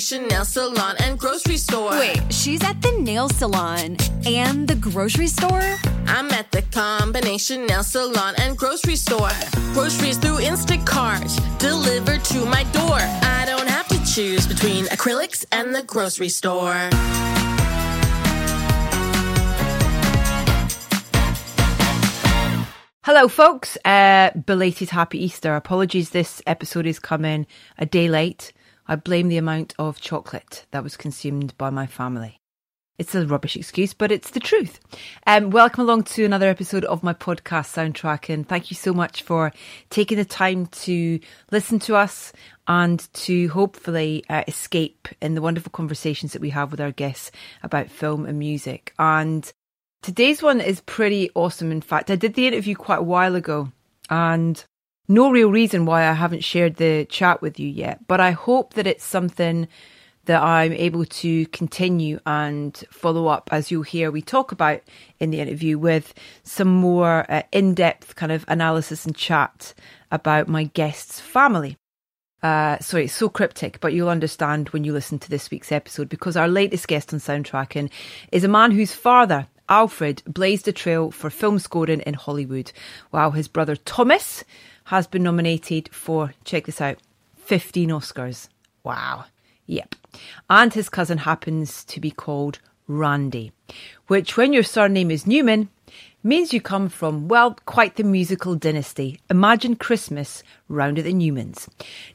combination nail salon and grocery store. Wait, she's at the nail salon and the grocery store? I'm at the combination nail salon and grocery store. Groceries through Instacart, delivered to my door. I don't have to choose between acrylics and the grocery store. Hello, folks. Uh, belated happy Easter. Apologies, this episode is coming a day late. I blame the amount of chocolate that was consumed by my family. It's a rubbish excuse, but it's the truth. Um, welcome along to another episode of my podcast soundtrack, and thank you so much for taking the time to listen to us and to hopefully uh, escape in the wonderful conversations that we have with our guests about film and music. And Today's one is pretty awesome. In fact, I did the interview quite a while ago and no real reason why I haven't shared the chat with you yet, but I hope that it's something that I'm able to continue and follow up as you'll hear we talk about in the interview with some more uh, in-depth kind of analysis and chat about my guest's family. Uh, sorry, it's so cryptic, but you'll understand when you listen to this week's episode because our latest guest on Soundtracking is a man whose father Alfred blazed a trail for film scoring in Hollywood, while his brother Thomas has been nominated for, check this out, 15 Oscars. Wow. Yep. And his cousin happens to be called Randy, which, when your surname is Newman, means you come from, well, quite the musical dynasty. Imagine Christmas round at the Newmans.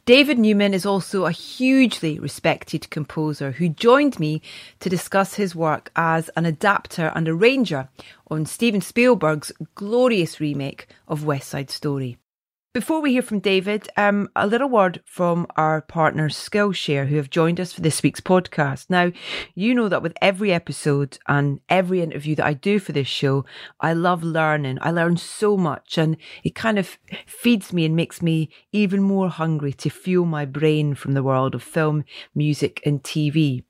David Newman is also a hugely respected composer who joined me to discuss his work as an adapter and arranger on Steven Spielberg's glorious remake of West Side Story. Before we hear from David, um, a little word from our partners Skillshare, who have joined us for this week's podcast. Now, you know that with every episode and every interview that I do for this show, I love learning. I learn so much, and it kind of feeds me and makes me even more hungry to fuel my brain from the world of film, music, and TV.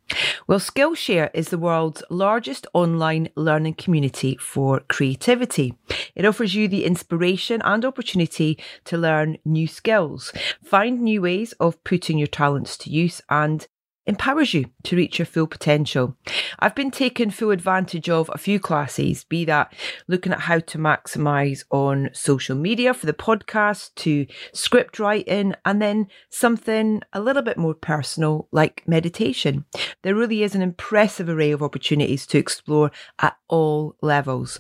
Well, Skillshare is the world's largest online learning community for creativity. It offers you the inspiration and opportunity to learn new skills, find new ways of putting your talents to use, and empowers you to reach your full potential. I've been taking full advantage of a few classes, be that looking at how to maximize on social media for the podcast to script writing and then something a little bit more personal like meditation. There really is an impressive array of opportunities to explore at all levels.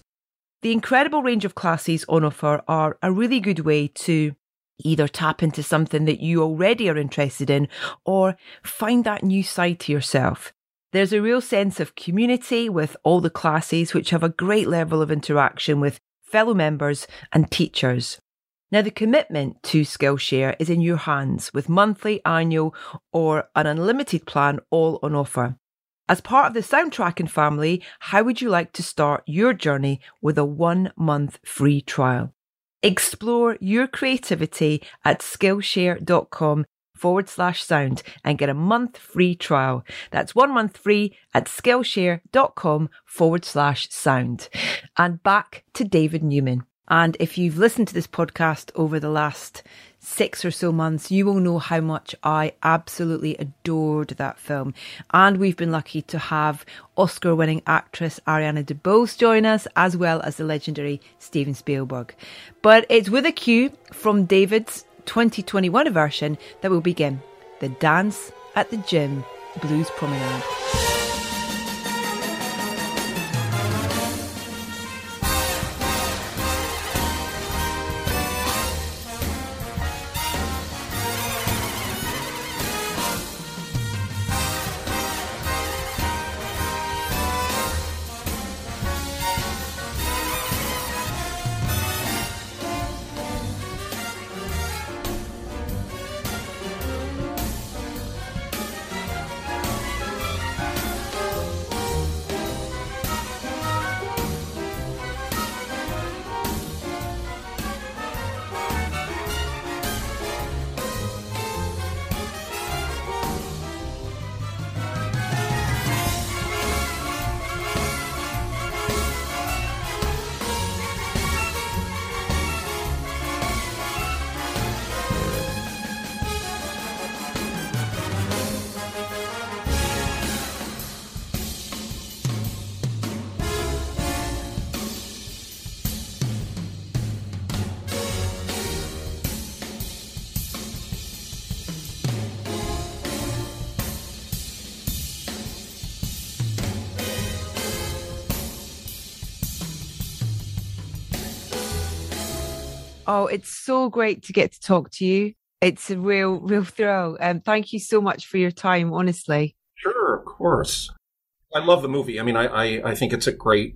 The incredible range of classes on offer are a really good way to either tap into something that you already are interested in or find that new side to yourself. There's a real sense of community with all the classes, which have a great level of interaction with fellow members and teachers. Now, the commitment to Skillshare is in your hands with monthly, annual, or an unlimited plan all on offer. As part of the Soundtracking family, how would you like to start your journey with a one month free trial? Explore your creativity at Skillshare.com forward slash sound and get a month free trial. That's one month free at Skillshare.com forward slash sound. And back to David Newman. And if you've listened to this podcast over the last six or so months, you will know how much I absolutely adored that film. And we've been lucky to have Oscar winning actress Ariana DeBose join us, as well as the legendary Steven Spielberg. But it's with a cue from David's 2021 version that we'll begin the Dance at the Gym Blues Promenade. Oh, it's so great to get to talk to you. It's a real, real thrill. And um, thank you so much for your time, honestly. Sure, of course. I love the movie. I mean, I, I, I think it's a great,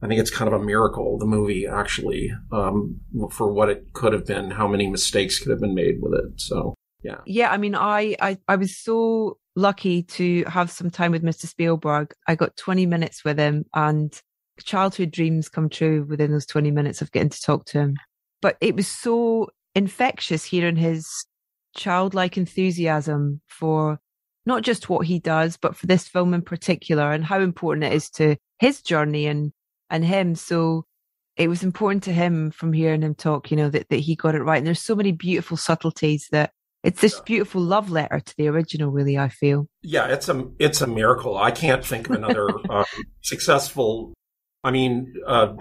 I think it's kind of a miracle, the movie, actually, um, for what it could have been, how many mistakes could have been made with it. So, yeah. Yeah. I mean, I, I, I was so lucky to have some time with Mr. Spielberg. I got 20 minutes with him and childhood dreams come true within those 20 minutes of getting to talk to him. But it was so infectious hearing his childlike enthusiasm for not just what he does, but for this film in particular and how important it is to his journey and, and him. So it was important to him from hearing him talk, you know, that, that he got it right. And there's so many beautiful subtleties that it's this beautiful love letter to the original, really, I feel. Yeah, it's a, it's a miracle. I can't think of another um, successful I mean, uh,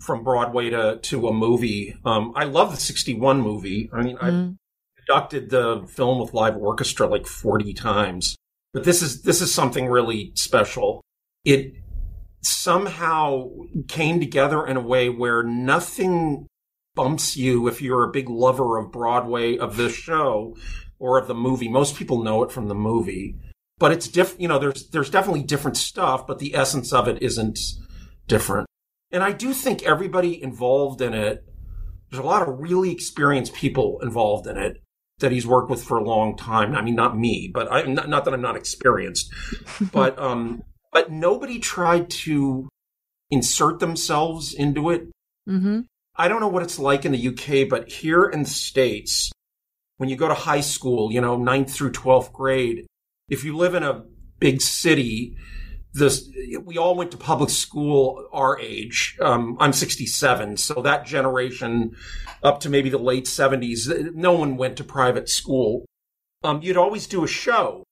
from Broadway to, to a movie. Um, I love the 61 movie. I mean, mm. I conducted the film with live orchestra like 40 times, but this is, this is something really special. It somehow came together in a way where nothing bumps you if you're a big lover of Broadway, of the show, or of the movie. Most people know it from the movie, but it's different. You know, there's, there's definitely different stuff, but the essence of it isn't, different. And I do think everybody involved in it, there's a lot of really experienced people involved in it that he's worked with for a long time. I mean, not me, but I not, not that I'm not experienced, but um, but nobody tried to insert themselves into it. Mm-hmm. I don't know what it's like in the UK, but here in the states, when you go to high school, you know, ninth through twelfth grade, if you live in a big city, this we all went to public school our age. Um, i'm 67 so that generation up to maybe the late 70s no one went to private school. Um, you'd always do a show.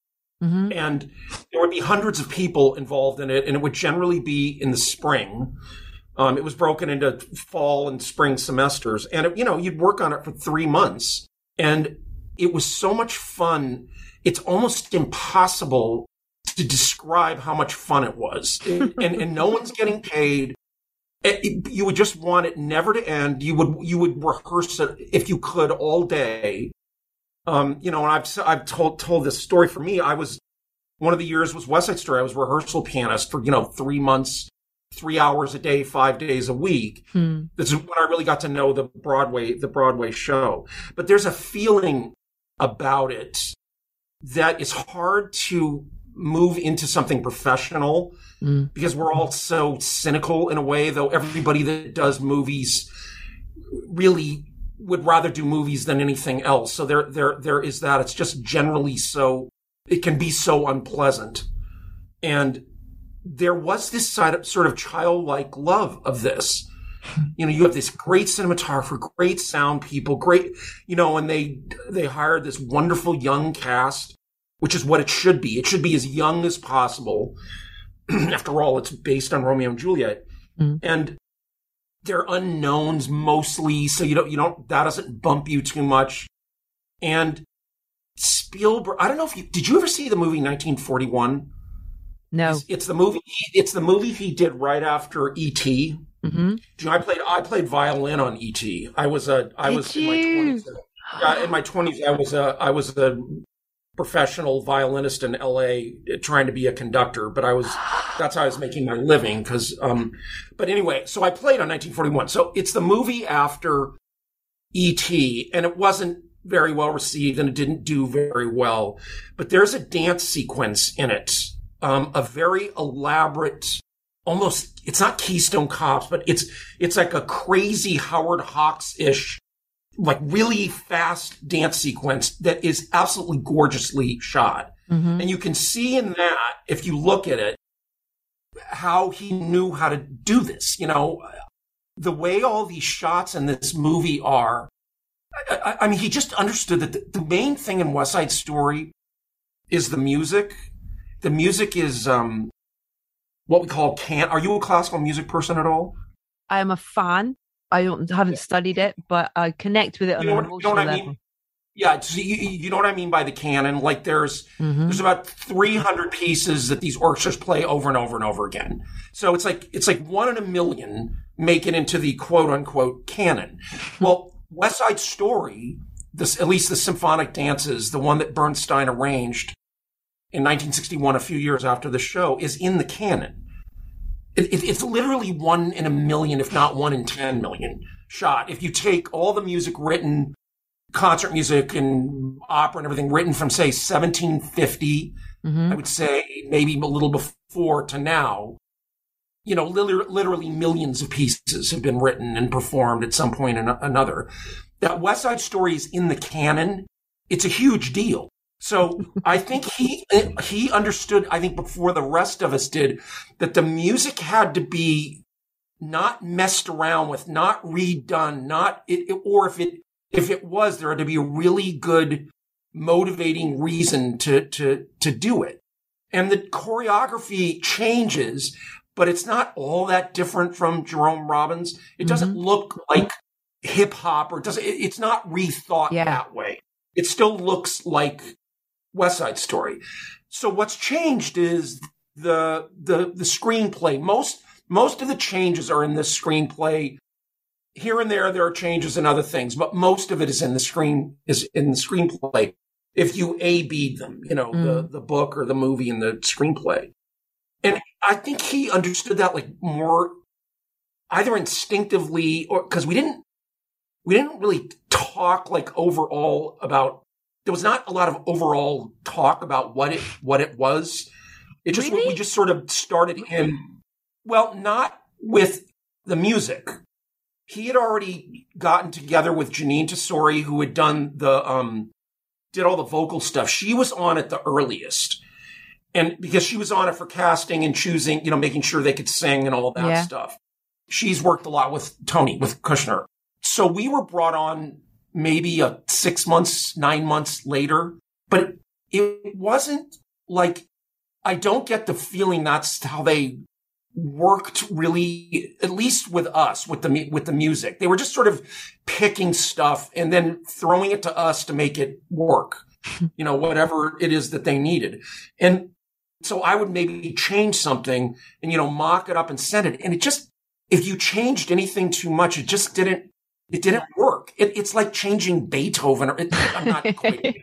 Mm-hmm. and there would be hundreds of people involved in it and it would generally be in the spring. Um, it was broken into fall and spring semesters. And it, you know you'd work on it for three months. And it was so much fun. It's almost impossible to describe how much fun it was. and, and no one's getting paid. It, you would just want it never to end. You would you would rehearse it if you could all day. Um, you know, and I've I've told told this story for me. I was one of the years was West Side Story. I was rehearsal pianist for you know three months, three hours a day, five days a week. Hmm. This is when I really got to know the Broadway the Broadway show. But there's a feeling about it that is hard to move into something professional mm. because we're all so cynical in a way, though everybody that does movies really would rather do movies than anything else. So there, there, there is that. It's just generally so, it can be so unpleasant. And there was this side of, sort of childlike love of this. You know, you have this great cinematographer, great sound people, great, you know, and they, they hired this wonderful young cast which is what it should be. It should be as young as possible. After all, it's based on Romeo and Juliet. Mm. And they're unknowns mostly, so you don't you don't that doesn't bump you too much. And Spielberg, I don't know if you did you ever see the movie 1941? No, it's, it's the movie. It's the movie he did right after E.T. Mm-hmm. You know, I played I played violin on E.T. I was a I did was you? in my twenties. Uh, in my twenties, I was a I was a professional violinist in LA trying to be a conductor, but I was, that's how I was making my living. Cause, um, but anyway, so I played on 1941. So it's the movie after E.T. and it wasn't very well received and it didn't do very well, but there's a dance sequence in it. Um, a very elaborate, almost, it's not Keystone Cops, but it's, it's like a crazy Howard Hawks-ish like really fast dance sequence that is absolutely gorgeously shot. Mm-hmm. And you can see in that, if you look at it, how he knew how to do this. You know, the way all these shots in this movie are. I, I mean, he just understood that the, the, main thing in West Side Story is the music. The music is um, what we call can. Are you a classical music person at all? I am a fan. I don't haven't studied it, but I connect with it on you know, an emotional you know level. I mean? Yeah, so you, you, know what I mean by the canon. Like there's mm-hmm. there's about 300 pieces that these orchestras play over and over and over again. So it's like it's like one in a million make it into the quote unquote canon. Well, West Side Story, this, at least the symphonic dances, the one that Bernstein arranged in 1961, a few years after the show, is in the canon. It, it, it's literally one in a million, if not one in 10 million shot. If you take all the music written, concert music and opera and everything written from, say, 1750, mm-hmm. I would say maybe a little before to now, you know, literally, literally millions of pieces have been written and performed at some point or another. That West Side Story is in the canon. It's a huge deal. So I think he he understood. I think before the rest of us did that the music had to be not messed around with, not redone, not it, it- or if it if it was, there had to be a really good motivating reason to to to do it. And the choreography changes, but it's not all that different from Jerome Robbins. It doesn't mm-hmm. look like hip hop or doesn't. it- It's not rethought Yeah. that way. It still looks like West Side Story. So what's changed is the the the screenplay. Most most of the changes are in the screenplay. Here and there, there are changes in other things, but most of it is in the screen is in the screenplay. If you A B them, you know, the mm. the book or the movie and the screenplay, and I think he understood that like more, either instinctively or because we didn't we didn't really talk like overall about there was not a lot of overall talk about what it what it was. It just Really? we just sort of started him well, not with the music. He had already gotten together with Jeanine Tesori, who had done the um did all the vocal stuff. She was on it the earliest. And because she was on it for casting and choosing, you know, making sure they could sing and all that Yeah. stuff. She's worked a lot with Tony, with Kushner. So we were brought on maybe a six months, nine months later, but it wasn't like, I don't get the feeling that's how they worked really, at least with us, with the, with the music. They were just sort of picking stuff and then throwing it to us to make it work, you know, whatever it is that they needed. And so I would maybe change something and, you know, mock it up and send it. And it just, if you changed anything too much, it just didn't, it didn't work. It, it's like changing Beethoven or it, I'm not quite Beethoven,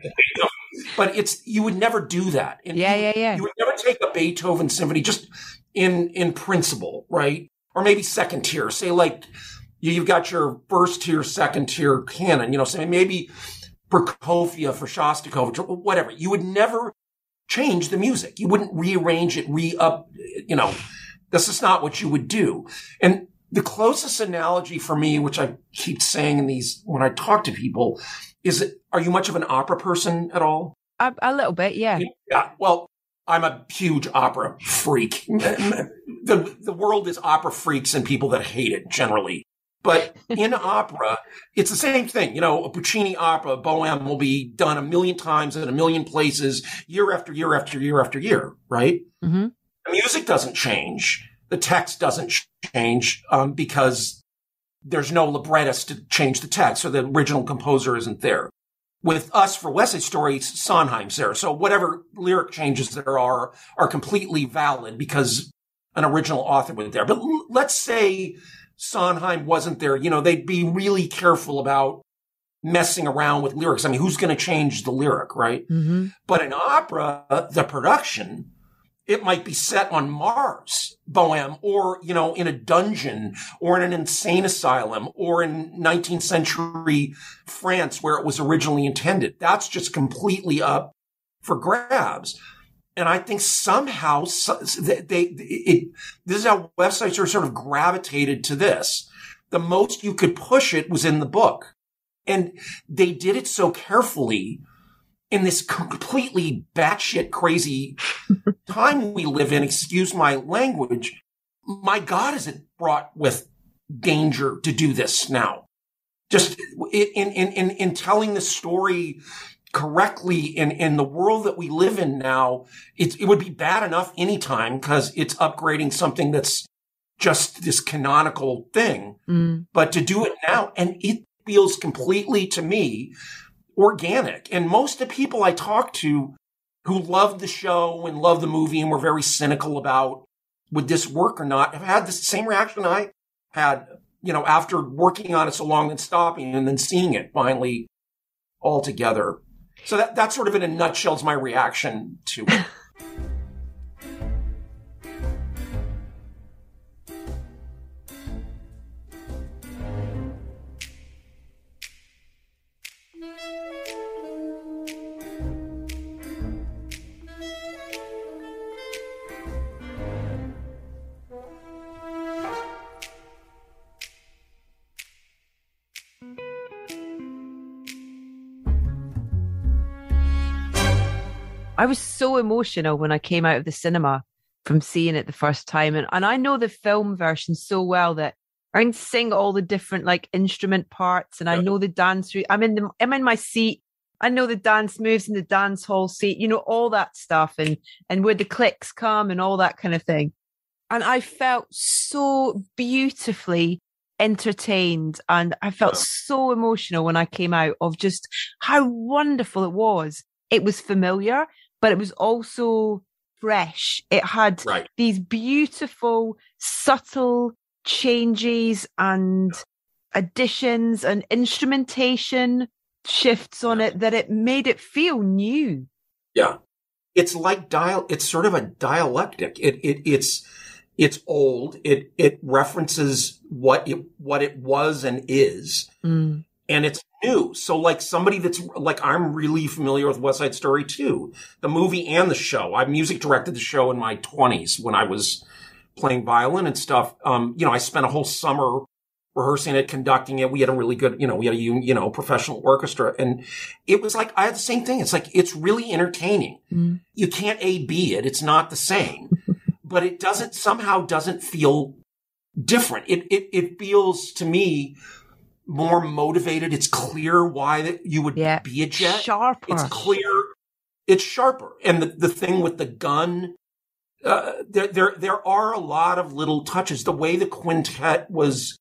but it's, you would never do that. And Yeah, you- yeah, yeah. You would never take a Beethoven symphony just in, in principle, right? Or maybe second tier, say like, you- you've got your first tier, second tier canon, you know, say maybe Prokofiev for Shostakovich or whatever. You would never change the music. You wouldn't rearrange it, re up, you know, this is not what you would do. And the closest analogy for me, which I keep saying in these, when I talk to people, is are you much of an opera person at all? A, a little bit, yeah. Yeah. Well, I'm a huge opera freak. the, the world is opera freaks and people that hate it generally. But in opera, it's the same thing. You know, a Puccini opera, Bohème will be done a million times in a million places, year after year after year after year, right? hmm The music doesn't change. The text doesn't change um, because there's no librettist to change the text, so the original composer isn't there. With us for West Side Story, Sondheim's there, so whatever lyric changes there are are completely valid because an original author was there. But l- let's say Sondheim wasn't there, you know, they'd be really careful about messing around with lyrics. I mean, who's going to change the lyric, right? hmm But in opera, the production, it might be set on Mars, Bohème, or, you know, in a dungeon, or in an insane asylum, or in 19th century France where it was originally intended. That's just completely up for grabs. And I think somehow they, they it, this is how websites are sort of gravitated to this. The most you could push it was in the book. And they did it so carefully in this completely batshit crazy time we live in, excuse my language. My God, is it brought with danger to do this now? Just in, in, in, in telling the story correctly in, in the world that we live in now, it, it would be bad enough anytime because it's upgrading something that's just this canonical thing. Mm. But to do it now, and it feels completely to me organic. And most of the people I talk to who love the show and love the movie and were very cynical about would this work or not have had the same reaction I had, you know, after working on it so long and stopping and then seeing it finally all together. So that, that sort of in a nutshell is my reaction to it. I was so emotional when I came out of the cinema from seeing it the first time. And, and I know the film version so well that I can sing all the different like instrument parts and I know the dance. I'm in the, I'm in my seat. I know the dance moves in the dance hall seat, you know, all that stuff and, and where the clicks come and all that kind of thing. And I felt so beautifully entertained and I felt so emotional when I came out of just how wonderful it was. It was familiar, but it was also fresh. It had right. these beautiful, subtle changes and additions and instrumentation shifts on it that it made it feel new. Yeah. It's like dial it's sort of a dialectic. It it it's it's old. It it references what it what it was and is. Mm. And it's new. So like somebody that's like I'm really familiar with West Side Story too, the movie and the show. I music directed the show in my 20s when I was playing violin and stuff. Um, you know, I spent a whole summer rehearsing it, conducting it. We had a really good, you know, we had a you know professional orchestra, and it was like I had the same thing. It's like it's really entertaining. Mm. You can't a b it. It's not the same, but it doesn't somehow doesn't feel different. It it it feels to me more motivated. It's clear why that you would yeah. be a jet. Sharper. It's clear. It's sharper. And the, the thing with the gun, uh, there, there, there are a lot of little touches. The way the quintet was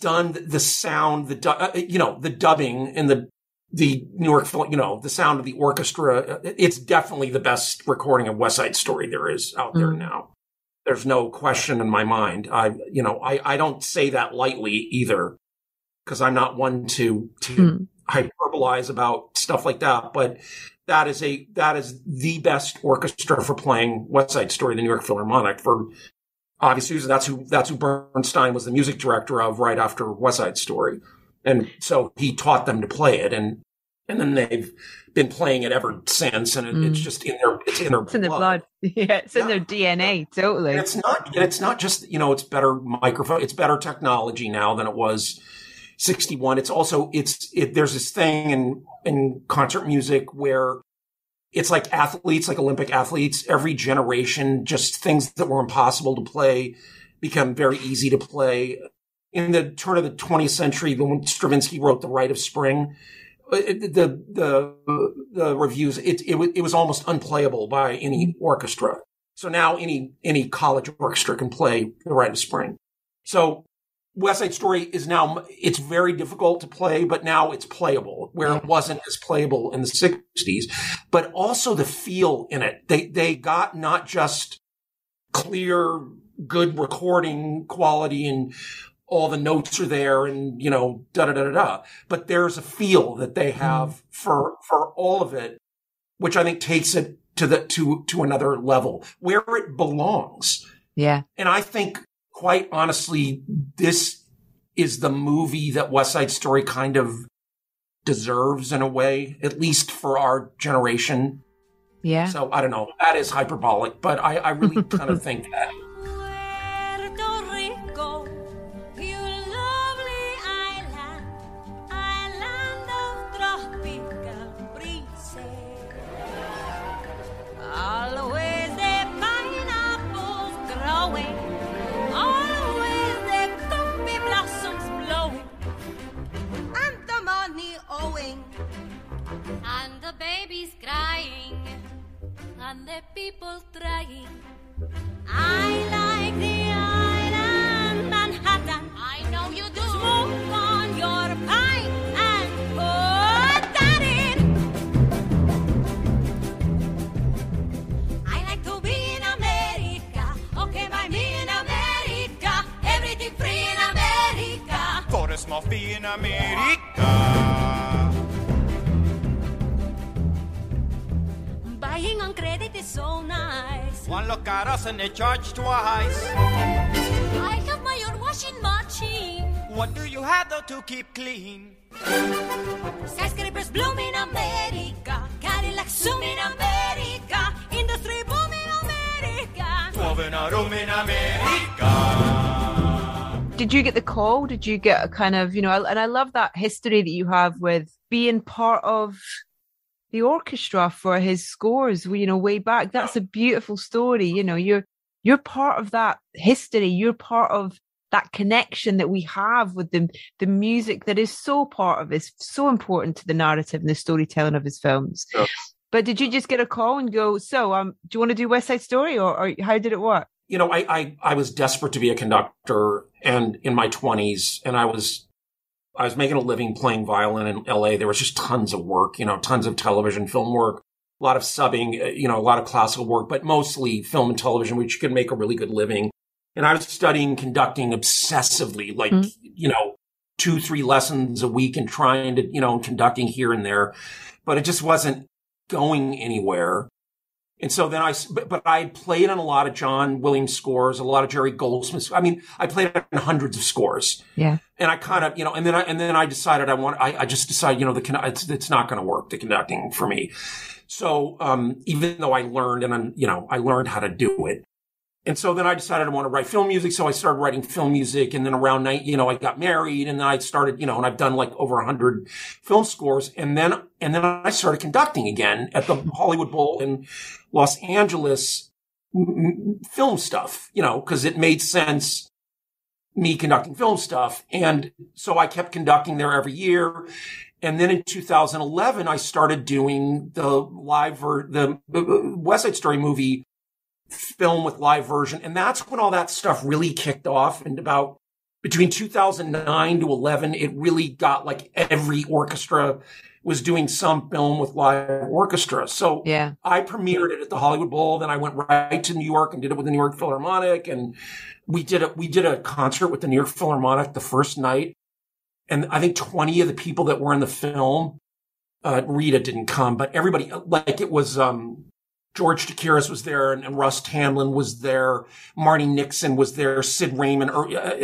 done, the, the sound, the, uh, you know, the dubbing and the, the New York, you know, the sound of the orchestra. Uh, it's definitely the best recording of West Side Story there is out there mm. now. There's no question in my mind. I, you know, I, I don't say that lightly either because I'm not one to to mm. hyperbolize about stuff like that. But that is a that is the best orchestra for playing West Side Story, the New York Philharmonic. For obvious reasons, that's who that's who Bernstein was the music director of right after West Side Story, and so he taught them to play it, and and then they've been playing it ever since, and it, mm. it's hmm. just in their it's in their it's blood. in their blood. Yeah, it's yeah. in their DNA. Totally. And it's not. It's not just you know. It's better microphone. It's better technology now than it was 61. It's also, it's, it, there's this thing in, in concert music where it's like athletes, like Olympic athletes, every generation, just things that were impossible to play become very easy to play. In the turn of the 20th century, when Stravinsky wrote The Rite of Spring, uh, the, the, the reviews, it, it, it was almost unplayable by any orchestra. So now any, any college orchestra can play The Rite of Spring. So West Side Story is now, it's very difficult to play, but now it's playable where it wasn't as playable in the 60s, but also the feel in it. They, they got not just clear, good recording quality and all the notes are there and, you know, da da da da da, but there's a feel that they have mm. for, for all of it, which I think takes it to the, to, to another level where it belongs. Yeah. And I think quite honestly, this is the movie that West Side Story kind of deserves in a way, at least for our generation. Yeah. So I don't know. That is hyperbolic, but I, I really kind of think that. And the people trying. I like the island Manhattan. I know you do. Smoke on your pint and put that in. I like to be in America. Okay, by me in America. Everything free in America. For a small fee in America. One look at us and they charge twice. I have my own washing machine. What do you have though to keep clean? Skyscrapers bloom in America. Cadillac zoom in America. Industry boom in America. Twelve in a room in America. Did you get the call? Did you get a kind of, you know, and I love that history that you have with being part of the orchestra for his scores, you know, way back. That's a beautiful story. You know, you're you're part of that history. You're part of that connection that we have with the the music that is so part of is so important to the narrative and the storytelling of his films. Yeah. But did you just get a call and go, so um, do you want to do West Side Story or, or how did it work? you know, I, I, I was desperate to be a conductor and in my twenties and I was, I was making a living playing violin in LA. There was just tons of work, you know, tons of television, film work, a lot of subbing, uh, you know, a lot of classical work, but mostly film and television, which you could make a really good living. And I was studying conducting obsessively, like, Mhm. you know, two, three lessons a week and trying to, you know, conducting here and there, but it just wasn't going anywhere. And so then I, but, but I played on a lot of John Williams scores, a lot of Jerry Goldsmith. I mean, I played on hundreds of scores Yeah. and I kind of, you know, and then I, and then I decided I want, I, I just decided, you know, the, it's, it's not going to work, the conducting for me. So, um, even though I learned and I'm, you know, I learned how to do it. And so then I decided I want to write film music. So I started writing film music. And then around night, you know, I got married and then I started, you know, and I've done like over a hundred film scores. And then, and then I started conducting again at the Hollywood Bowl in Los Angeles film stuff, you know, cause it made sense me conducting film stuff. And so I kept conducting there every year. And then in 2011, I started doing the live, ver- the uh, West Side Story movie film with live version. And that's when all that stuff really kicked off. And about between 2009 to 11, it really got like every orchestra was doing some film with live orchestra. So Yeah. I premiered it at the Hollywood Bowl. Then I went right to New York and did it with the New York Philharmonic. And we did a, we did a concert with the New York Philharmonic the first night. And I think 20 of the people that were in the film, uh, Rita didn't come, but everybody, like it was, um, George Chakiris was there and, and Russ Tamblyn was there. Marni Nixon was there. Sid Raymond, or, uh,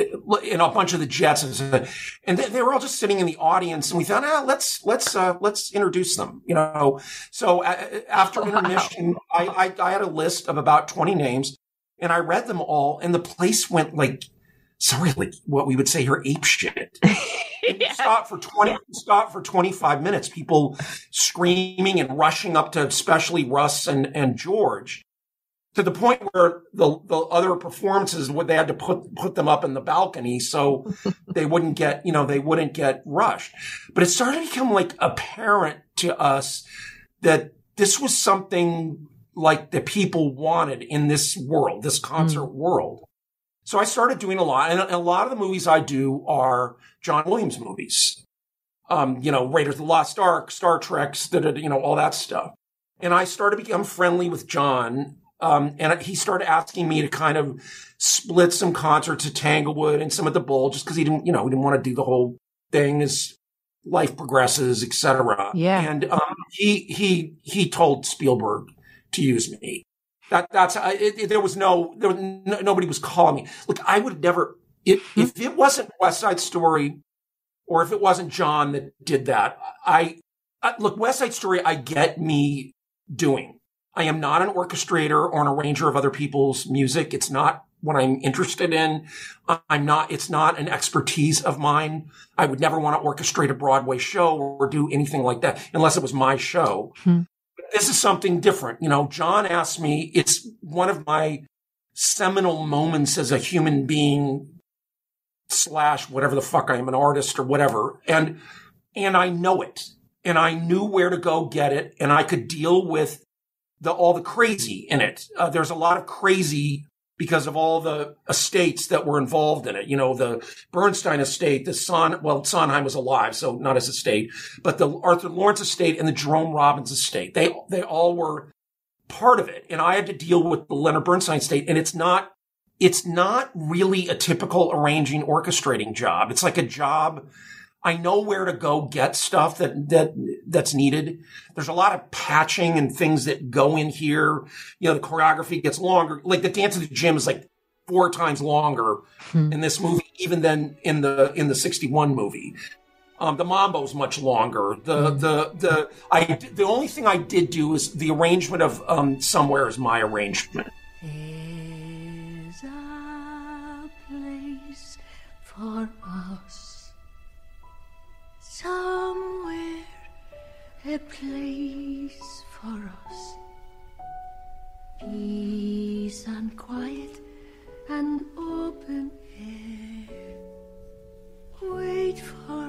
and a bunch of the Jets. And, they, they were all just sitting in the audience and we thought, ah, let's, let's, uh, let's introduce them, you know. So uh, after intermission, I, I, I had a list of about 20 names and I read them all and the place went like, sorry, like what we would say here, ape shit. Stopped for 20, stopped for 25 minutes, people screaming and rushing up to especially Russ and, and George to the point where the, the other performances would, they had to put, put them up in the balcony so they wouldn't get, you know, they wouldn't get rushed. But it started to become like apparent to us that this was something like the people wanted in this world, this concert mm. world. So I started doing a lot, and a lot of the movies I do are John Williams movies. Um, you know, Raiders of the Lost Ark, Star Trek, you know, all that stuff. And I started to become friendly with John. Um, and he started asking me to kind of split some concerts at Tanglewood and some at the Bowl just because he didn't, you know, he didn't want to do the whole thing as life progresses, etc. Yeah. And um, he he he told Spielberg to use me. That that's I, it, it- there was no there was no, nobody was calling me. Look, I would never if if it wasn't West Side Story or if it wasn't John that did that. I, I look West Side Story. I get me doing. I am not an orchestrator or an arranger of other people's music. It's not what I'm interested in. I'm not, it's not an expertise of mine. I would never want to orchestrate a Broadway show or do anything like that unless it was my show. Hmm. This is something different. You know, John asked me, it's one of my seminal moments as a human being slash whatever the fuck I am, an artist or whatever. And, and I know it and I knew where to go get it and I could deal with the, all the crazy in it. Uh, there's a lot of crazy because of all the estates that were involved in it. You know, the Bernstein estate, the Son, well, Sondheim was alive, so not his estate, but the Arthur Laurents estate and the Jerome Robbins estate. They, they all were part of it. And I had to deal with the Leonard Bernstein estate and it's not, it's not really a typical arranging orchestrating job. It's like a job I know where to go get stuff that, that, that's needed. There's a lot of patching and things that go in here. You know, the choreography gets longer. Like the dance at the gym is like four times longer in this movie, even than in the, in the 61 movie. Um, the mambo's much longer. The, the, the, I, the only thing I did do is the arrangement of, um, somewhere is my arrangement. There's a place for us somewhere, a place for us. Peace and quiet and open air. Wait for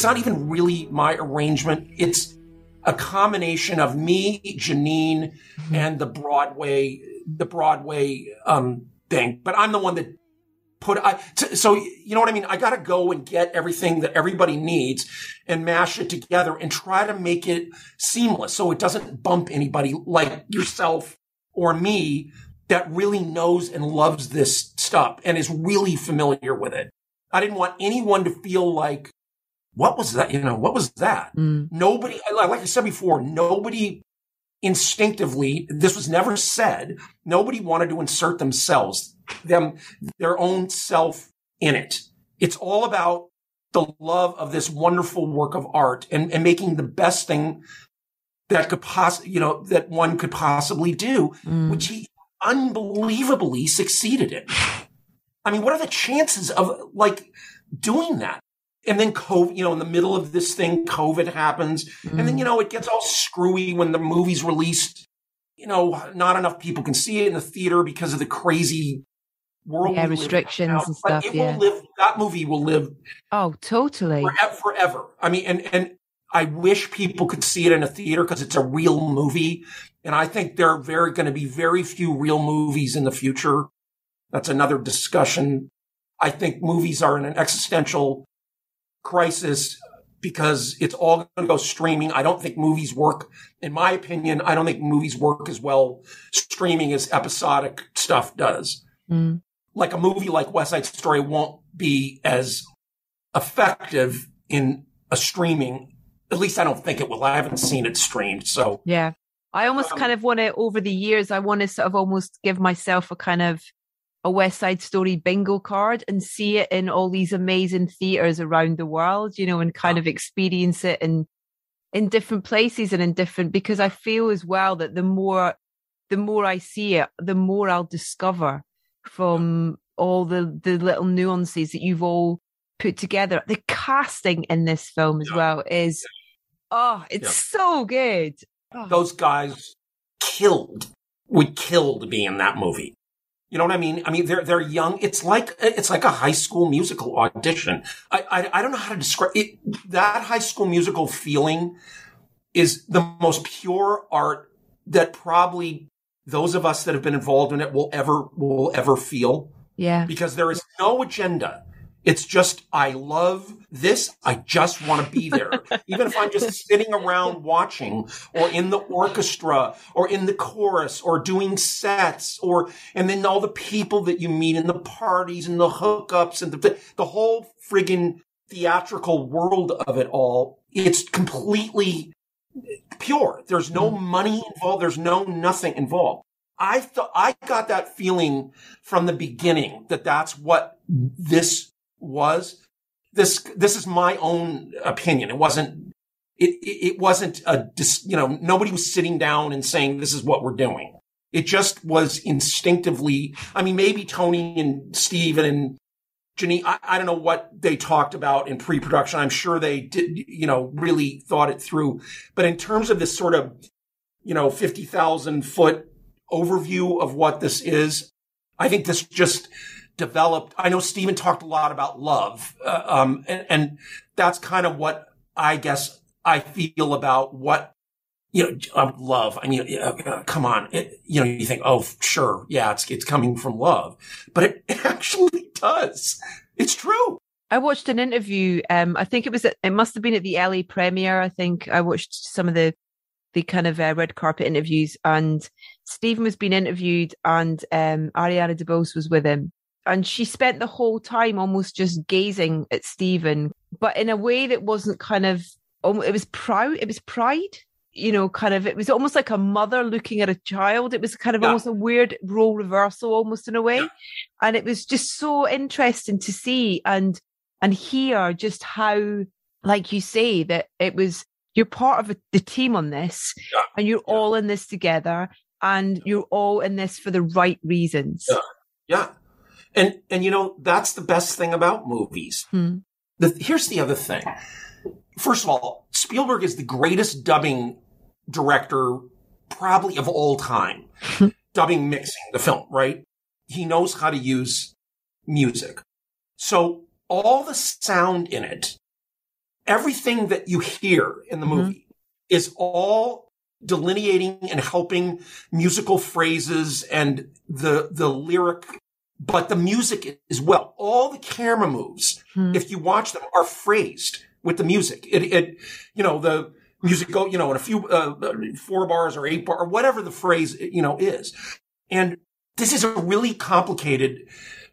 it's not even really my arrangement. It's a combination of me, Janine, and the Broadway, the Broadway um, thing. But I'm the one that put. I, t- so you know what I mean. I got to go and get everything that everybody needs and mash it together and try to make it seamless, so it doesn't bump anybody like yourself or me that really knows and loves this stuff and is really familiar with it. I didn't want anyone to feel like what was that? You know, what was that? Mm. Nobody, like I said before, nobody instinctively, this was never said. Nobody wanted to insert themselves, them, their own self in it. It's all about the love of this wonderful work of art and, and making the best thing that could possibly, you know, that one could possibly do, mm. which he unbelievably succeeded in. I mean, what are the chances of like doing that? And then COVID, you know, in the middle of this thing, COVID happens. And then, you know, it gets all screwy when the movie's released. You know, not enough people can see it in the theater because of the crazy world. Yeah, we live in restrictions and But stuff, It yeah. will live, that movie will live Oh, totally. forever, forever. I mean, and, and I wish people could see it in a theater because it's a real movie. And I think there are very going to be very few real movies in the future. That's another discussion. I think movies are in an existential crisis because it's all going to go streaming. I don't think movies work, in my opinion, I don't think movies work as well streaming as episodic stuff does. Mm. Like a movie like West Side Story won't be as effective in a streaming. At least I don't think it will. I haven't seen it streamed. So Yeah. I almost Um, kind of want to, over the years, I want to sort of almost give myself a kind of a West Side Story bingo card and see it in all these amazing theaters around the world, you know, and kind of experience it in in different places and in different because I feel as well that the more the more I see it, the more I'll discover from all the the little nuances that you've all put together. The casting in this film as Yeah. well is oh, it's Yeah. so good. Oh. those guys killed, would killed me in that movie. You know what I mean? I mean, they're, they're young. It's like, it's like a high school musical audition. I, I, I don't know how to describe it. That high school musical feeling is the most pure art that probably those of us that have been involved in it will ever, will ever feel Yeah. because there is no agenda. It's just, I love this. I just want to be there. Even if I'm just sitting around watching or in the orchestra or in the chorus or doing sets or, and then all the people that you meet in the parties and the hookups and the, the whole friggin' theatrical world of it all. It's completely pure. There's no mm-hmm. money involved. There's no nothing involved. I thought I got that feeling from the beginning that that's what this was. this this is my own opinion. It wasn't it it, wasn't a dis, you know nobody was sitting down and saying this is what we're doing. It just was instinctively. I mean, maybe Tony and Steve and Jeanine. I, I don't know what they talked about in pre-production. I'm sure they did, you know, really thought it through. But in terms of this sort of, you know, fifty thousand foot overview of what this is, I think this just developed. I know Steven talked a lot about love, uh, um, and, and that's kind of what I guess I feel about what you know, um, love. I mean, uh, come on. It, you know, you think, oh, sure. Yeah, it's, it's coming from love, but it, it actually does. It's true. I watched an interview. Um, I think it was, at, it must have been at the LA premiere. I think I watched some of the, the kind of uh, red carpet interviews and Steven was being interviewed and, um, Ariana DeBose was with him and she spent the whole time almost just gazing at Steven, but in a way that wasn't kind of, um, it was proud, it was pride you know, kind of, it was almost like a mother looking at a child. It was kind of Yeah. almost a weird role reversal, almost in a way. Yeah. And it was just so interesting to see and, and hear just how, like you say, that it was, you're part of a, the team on this Yeah. and you're all in this together and you're all in this for the right reasons. Yeah. And, and you know, that's the best thing about movies. Hmm. The, here's the other thing. First of all, Spielberg is the greatest dubbing director probably of all time. dubbing mixing the film, right? He knows how to use music. So all the sound in it, everything that you hear in the Mhm. movie is all delineating and helping musical phrases and the, the lyric, but the music as well. All the camera moves, Hmm. if you watch them, are phrased with the music. It, it, you know, the music go, you know, in a few, uh, four bars or eight bar or whatever the phrase, you know, is. And this is a really complicated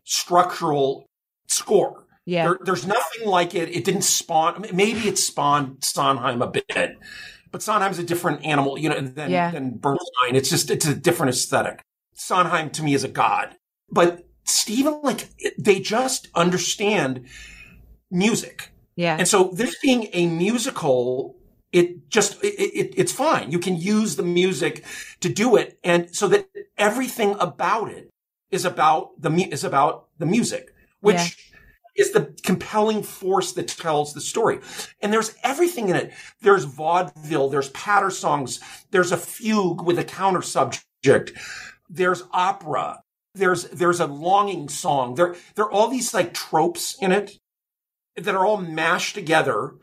structural score. Yeah. There, there's nothing like it. It didn't spawn. Maybe it spawned Sondheim a bit, but Sondheim's a different animal, you know, than, Yeah. than Bernstein. It's just, it's a different aesthetic. Sondheim to me is a god, but Stephen, like, they just understand music. Yeah. And so this being a musical, it just, it, it, it's fine. You can use the music to do it. And so that everything about it is about the, is about the music, which Yeah. is the compelling force that tells the story. And there's everything in it. There's vaudeville, there's patter songs, there's a fugue with a counter subject, there's opera, there's, there's a longing song. There, there are all these like tropes in it that are all mashed together.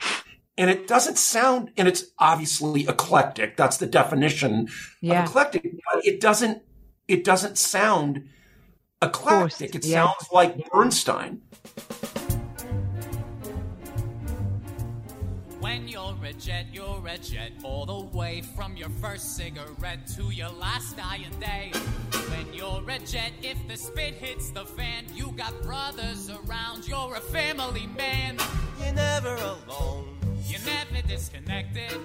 And it doesn't sound, and it's obviously eclectic. That's the definition Yeah. of eclectic. But it doesn't, it doesn't sound eclectic. It yeah. sounds like Bernstein. When you're a jet, you're a jet all the way from your first cigarette to your last dying day. When you're a jet, if the spit hits the fan, you got brothers around, you're a family man. You're never alone. You're never disconnected,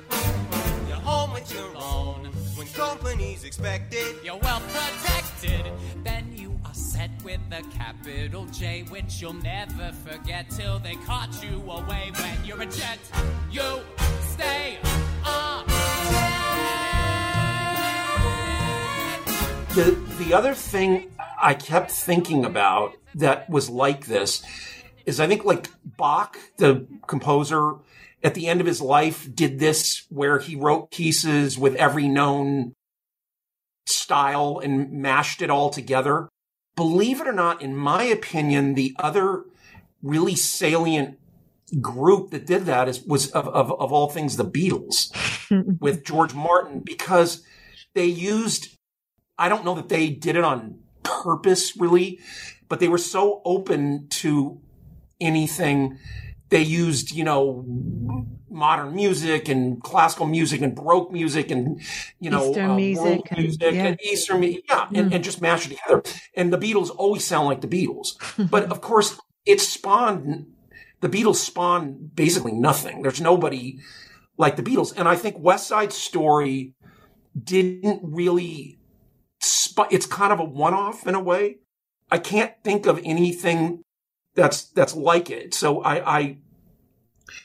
You're home with your own. When company's expected. you're well protected. Then you set with a capital J, which you'll never forget till they caught you away. When you're a jet, you stay jet. The the other thing I kept thinking about that was like this is I think like Bach, the composer, at the end of his life did this where he wrote pieces with every known style and mashed it all together. Believe it or not, in my opinion, the other really salient group that did that is was of, of, of all things the Beatles with George Martin because they used I don't know that they did it on purpose really, but they were so open to anything. They used, you know, modern music and classical music and baroque music and, you know, Eastern uh, music world and- music yeah. and Eastern music. Yeah. And, and just mash it together. And the Beatles always sound like the Beatles. but of course it spawned, the Beatles spawned basically nothing. There's nobody like the Beatles. And I think West Side Story didn't really sp- it's kind of a one-off in a way. I can't think of anything that's that's like it. So I, I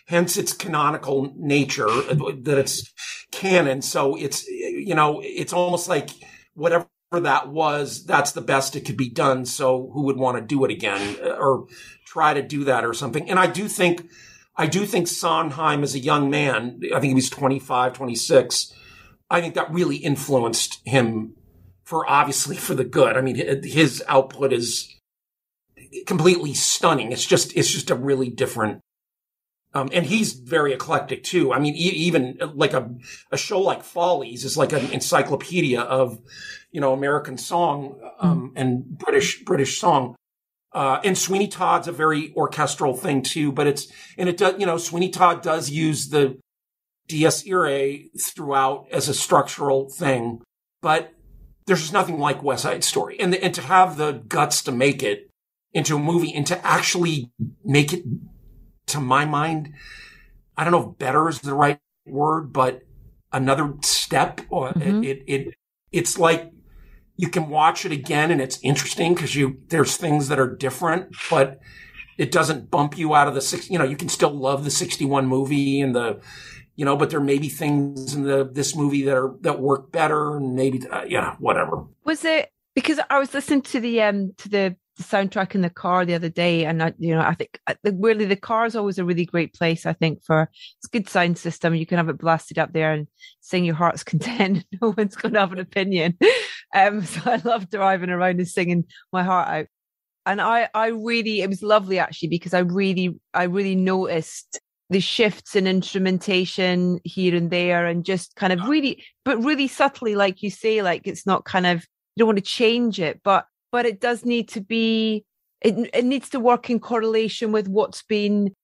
hence its canonical nature that it's canon. So it's you know it's almost like whatever that was, that's the best it could be done. So who would want to do it again or try to do that or something? And I do think I do think Sondheim as a young man, I think he was 25, 26. I think that really influenced him for obviously for the good. I mean, his output is completely stunning. It's just, it's just a really different, um, and he's very eclectic too. I mean, e- even like a, a show like Follies is like an encyclopedia of, you know, American song, um, and British, British song. Uh, and Sweeney Todd's a very orchestral thing too, but it's, and it does, you know, Sweeney Todd does use the dies irae throughout as a structural thing, but there's just nothing like West Side Story. And, and to have the guts to make it into a movie and to actually make it, to my mind, I don't know if better is the right word, but another step or Mhm. it, it, it, it's like you can watch it again and it's interesting because you, there's things that are different, but it doesn't bump you out of the six, you know, you can still love the 61 movie and the, you know, but there may be things in the, this movie that are, that work better and maybe, uh, yeah, whatever. Was it because I was listening to the um to the soundtrack in the car the other day, and I, you know, I think uh, the- really the car is always a really great place. I think for it's a good sound system. You can have it blasted up there and sing your heart's content. no one's going to have an opinion. Um, so I love driving around and singing my heart out. And I, I really, it was lovely actually because I really, I really noticed the shifts in instrumentation here and there and just kind of really but really subtly like you say like it's not kind of you don't want to change it but but it does need to be it, it needs to work in correlation with what's been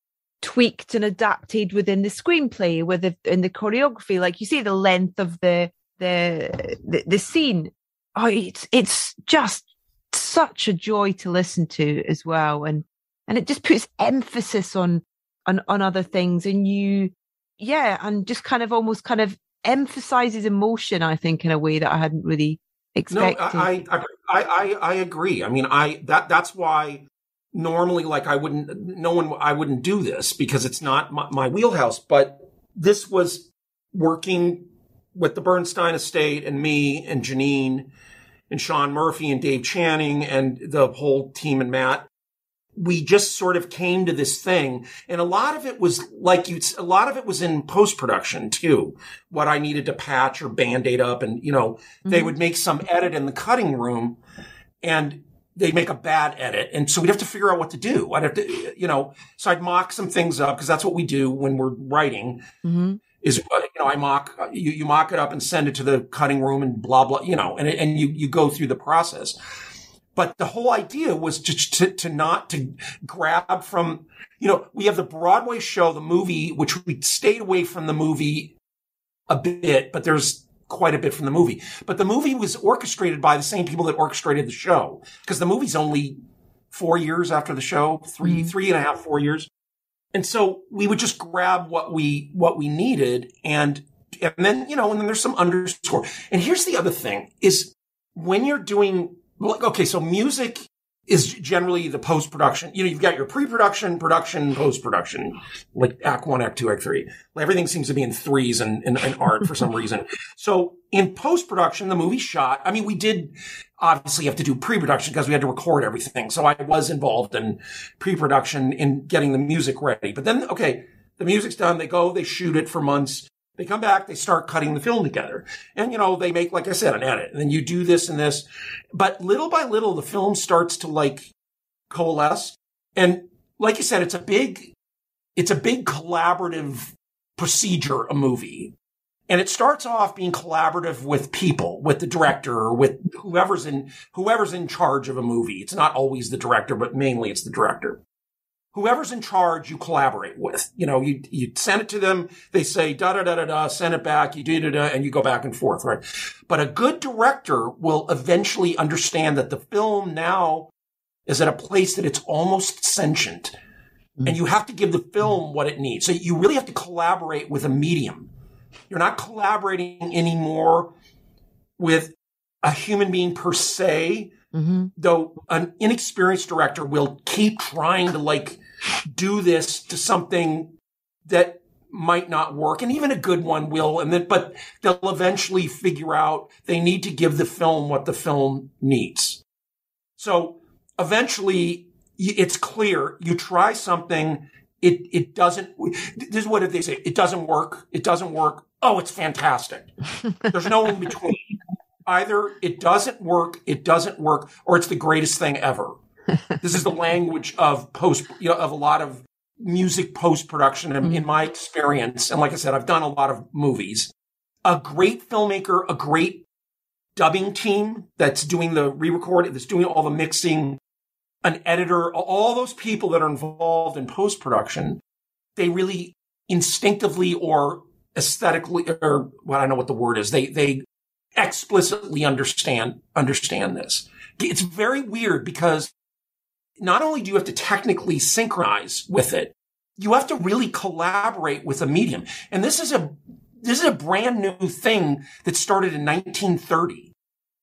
tweaked and adapted within the screenplay with the in the choreography. Like you say the length of the the the, the scene. Oh it's it's just such a joy to listen to as well. And and it just puts emphasis on on on other things. And you yeah and just kind of almost kind of emphasizes emotion i think in a way that i hadn't really expected I, I, I, I, I agree. I mean, I, that, that's why normally, like, I wouldn't, no one, I wouldn't do this because it's not my, my wheelhouse, but this was working with the Bernstein estate and me and Jeanine and Sean Murphy and Dave Channing and the whole team and Matt. We just sort of came to this thing and a lot of it was like you, a lot of it was in post production too. What I needed to patch or band-aid up and, you know, they would make some edit in the cutting room and they'd make a bad edit. And so we'd have to figure out what to do. I'd have to, you know, so I'd mock some things up because that's what we do when we're writing hmm is, uh, you know, I mock, you, you mock it up and send it to the cutting room and blah, blah, you know, and, and you, you go through the process. But the whole idea was just to, to not to grab from, you know, we have the Broadway show, the movie, which we stayed away from the movie a bit, but there's quite a bit from the movie. But the movie was orchestrated by the same people that orchestrated the show because the movie's only four years after the show, 3 mm-hmm. three and a half, four years. And so we would just grab what we, what we needed and, and then, you know, and then there's some underscore. And here's the other thing is when you're doing, okay, so music is generally the post production. You know, you've got your pre production, production, post production, like act one, act two, act three. Everything seems to be in threes in, in, in art for some reason. So in post production, the movie shot, I mean, we did obviously have to do pre production because we had to record everything. So I was involved in pre production in getting the music ready. But then, okay, the music's done. They go, they shoot it for months. They come back, they start cutting the film together. And, you know, they make, like I said, an edit. And then you do this and this. But little by little, the film starts to like coalesce. And like you said, it's a big, it's a big collaborative procedure, a movie. And it starts off being collaborative with people, with the director or with whoever's in, whoever's in charge of a movie. It's not always the director, but mainly it's the director whoever's in charge you collaborate with. You know, you, you send it to them. They say da da da da da, send it back. You do da da, and you go back and forth, right? But a good director will eventually understand that the film now is at a place that it's almost sentient. Mm-hmm. And you have to give the film what it needs. So you really have to collaborate with a medium. You're not collaborating anymore with a human being per se, mm-hmm. though an inexperienced director will keep trying to like do this to something that might not work and even a good one will and then but they'll eventually figure out they need to give the film what the film needs. So eventually it's clear you try something it it doesn't this is what they say it doesn't work it doesn't work oh it's fantastic. There's no in between. Either it doesn't work it doesn't work or it's the greatest thing ever this is the language of post you know of a lot of music post production in, in my experience. And like i said i've done a lot of movies. A great filmmaker a great dubbing team that's doing the re-recording that's doing all the mixing an editor all those people that are involved in post production they really instinctively or aesthetically or well i don't know what the word is they they explicitly understand understand this. It's very weird because not only do you have to technically synchronize with it, you have to really collaborate with a medium. And this is a, this is a brand new thing that started in 1930.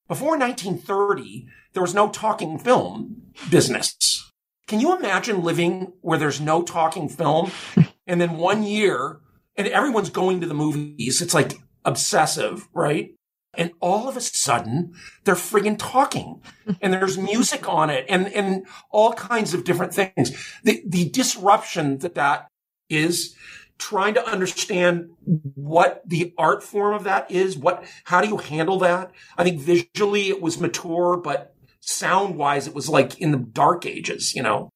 Before 1930, there was no talking film business. Can you imagine living where there's no talking film and then one year and everyone's going to the movies? It's like obsessive, right? And all of a sudden they're friggin' talking and there's music on it and, and all kinds of different things. The, the disruption that that is trying to understand what the art form of that is. What, how do you handle that? I think visually it was mature, but sound wise, it was like in the dark ages, you know,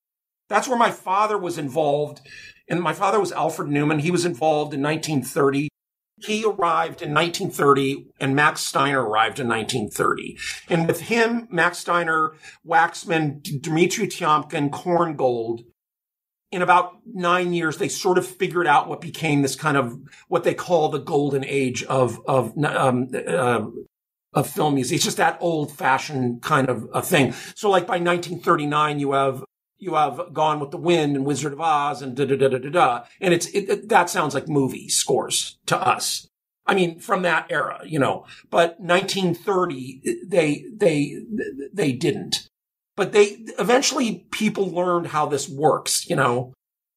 that's where my father was involved. And my father was Alfred Newman. He was involved in 1930 he arrived in 1930 and Max Steiner arrived in 1930. And with him, Max Steiner, Waxman, Dimitri Tiomkin, Korngold, in about nine years, they sort of figured out what became this kind of what they call the golden age of of um, uh, of film music. It's just that old fashioned kind of a thing. So, like by 1939, you have you have Gone with the Wind and Wizard of Oz and da da da da da da. And it's, it, it, that sounds like movie scores to us. I mean, from that era, you know, but 1930, they, they, they didn't. But they, eventually people learned how this works, you know,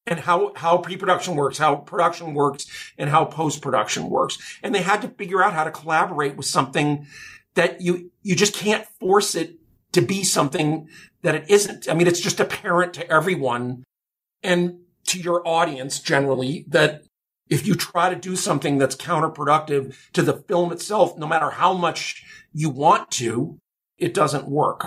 and how, how pre-production works, how production works, and how post-production works. And they had to figure out how to collaborate with something that you, you just can't force it to be something that it isn't. I mean, it's just apparent to everyone and to your audience generally that if you try to do something that's counterproductive to the film itself, no matter how much you want to, it doesn't work.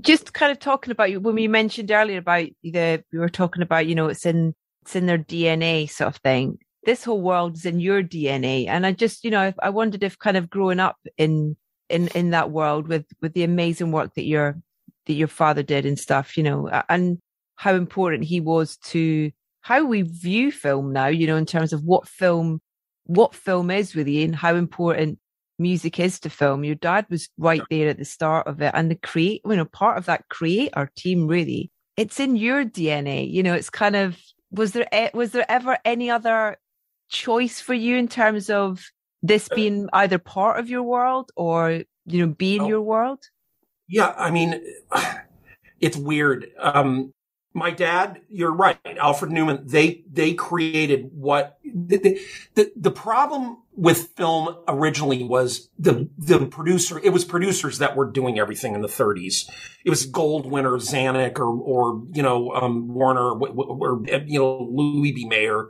Just kind of talking about you when we mentioned earlier about the we were talking about, you know, it's in it's in their DNA sort of thing. This whole world is in your DNA. And I just, you know, I wondered if kind of growing up in in in that world with with the amazing work that your that your father did and stuff, you know, and how important he was to how we view film now, you know, in terms of what film what film is really and how important music is to film. Your dad was right there at the start of it and the create, you know, part of that creator team really. It's in your DNA, you know, it's kind of was there was there ever any other choice for you in terms of this being either part of your world or you know be in Oh. your world Yeah, I mean, it's weird. Um, my dad, you're right, Alfred Newman. They they created what the, the the the problem with film originally was the the producer. It was producers that were doing everything in the 30s. It was Goldwyn or Zanuck or or you know um, Warner or, or you know Louis B. Mayer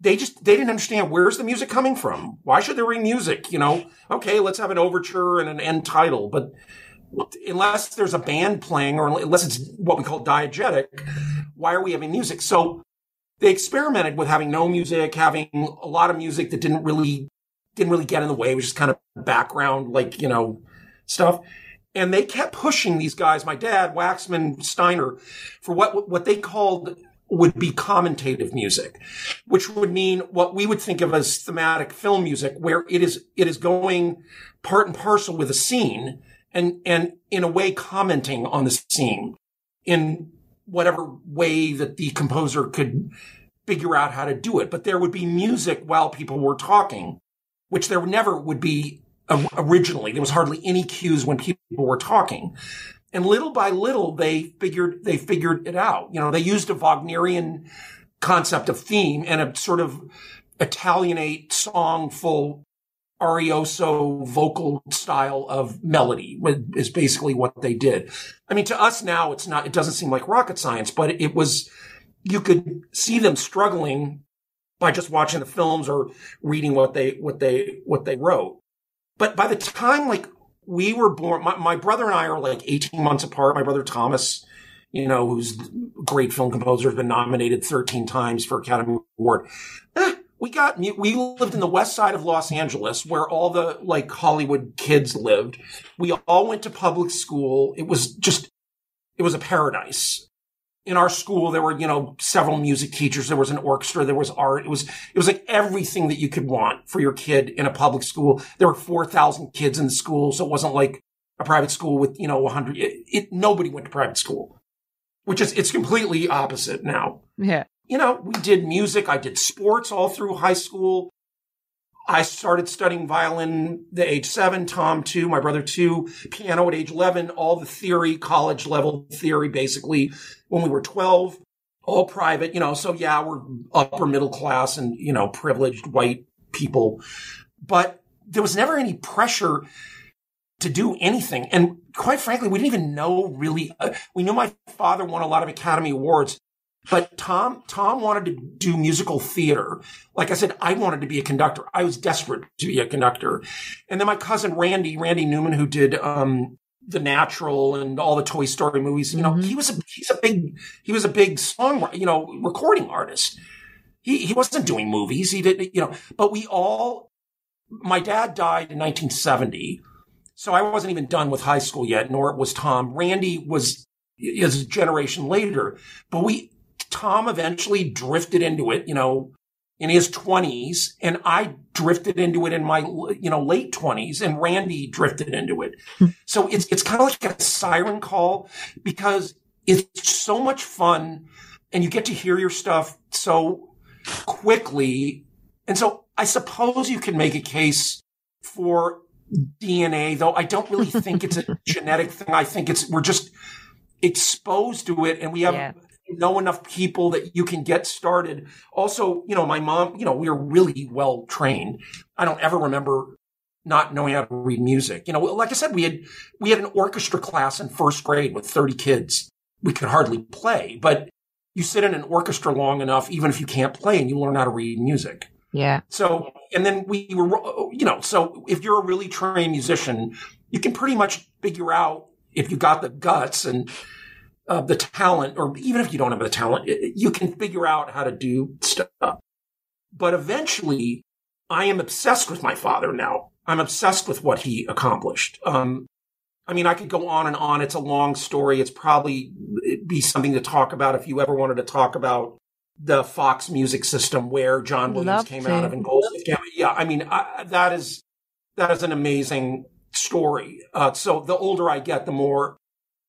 they just they didn't understand where's the music coming from. Why should there be music? You know, okay, let's have an overture and an end title, but unless there's a band playing or unless it's what we call diegetic, why are we having music? So they experimented with having no music, having a lot of music that didn't really didn't really get in the way. It was just kind of background, like you know, stuff. And they kept pushing these guys, my dad, Waxman, Steiner, for what what they called would be commentative music, which would mean what we would think of as thematic film music, where it is it is going part and parcel with a scene and and in a way commenting on the scene in whatever way that the composer could figure out how to do it. But there would be music while people were talking, which there never would be originally. There was hardly any cues when people were talking. And little by little, they figured, they figured it out. You know, they used a Wagnerian concept of theme and a sort of Italianate songful arioso vocal style of melody is basically what they did. I mean, to us now, it's not, it doesn't seem like rocket science, but it was, you could see them struggling by just watching the films or reading what they, what they, what they wrote. But by the time like we were born, my, my brother and I are like 18 months apart. My brother Thomas, you know, who's great film composer, has been nominated 13 times for Academy Award. Eh, we got we lived in the west side of Los Angeles where all the like Hollywood kids lived. We all went to public school. It was just it was a paradise. In our school there were, you know, several music teachers, there was an orchestra, there was art. It was it was like everything that you could want for your kid in a public school. There were 4,000 kids in the school, so it wasn't like a private school with, you know, 100 it, it nobody went to private school. Which is it's completely opposite now. Yeah you know, we did music. I did sports all through high school. I started studying violin the age seven, Tom too, my brother too, piano at age 11, all the theory, college level theory, basically when we were 12, all private, you know, so yeah, we're upper middle class and, you know, privileged white people, but there was never any pressure to do anything. And quite frankly, we didn't even know really, uh, we knew my father won a lot of Academy Awards, but Tom, Tom wanted to do musical theater. Like I said, I wanted to be a conductor. I was desperate to be a conductor. And then my cousin Randy, Randy Newman, who did, um, the Natural and all the Toy Story movies, you know, mm-hmm. he was a, he's a big, he was a big song, you know, recording artist. He, he wasn't doing movies. He did, you know, but we all, my dad died in 1970. So I wasn't even done with high school yet, nor was Tom. Randy was, is a generation later, but we, Tom eventually drifted into it, you know, in his 20s and I drifted into it in my you know late 20s and Randy drifted into it. Hmm. so it's it's kind of like a siren call because it's so much fun and you get to hear your stuff so quickly. And so I suppose you can make a case for DNA though I don't really think it's a genetic thing. I think it's we're just exposed to it and we have yeah know enough people that you can get started. Also, you know, my mom, you know, we were really well trained. I don't ever remember not knowing how to read music. You know, like I said, we had, we had an orchestra class in first grade with 30 kids. We could hardly play, but you sit in an orchestra long enough, even if you can't play and you learn how to read music. Yeah. So, and then we were, you know, so if you're a really trained musician, you can pretty much figure out if you got the guts and uh, the talent, or even if you don't have the talent, you can figure out how to do stuff. But eventually, I am obsessed with my father now. I'm obsessed with what he accomplished. Um, I mean, I could go on and on. It's a long story. It's probably be something to talk about if you ever wanted to talk about the Fox music system where John Williams Love came to. out of and Goldsmith came. Yeah, I mean, I, that is that is an amazing story. Uh, so the older I get, the more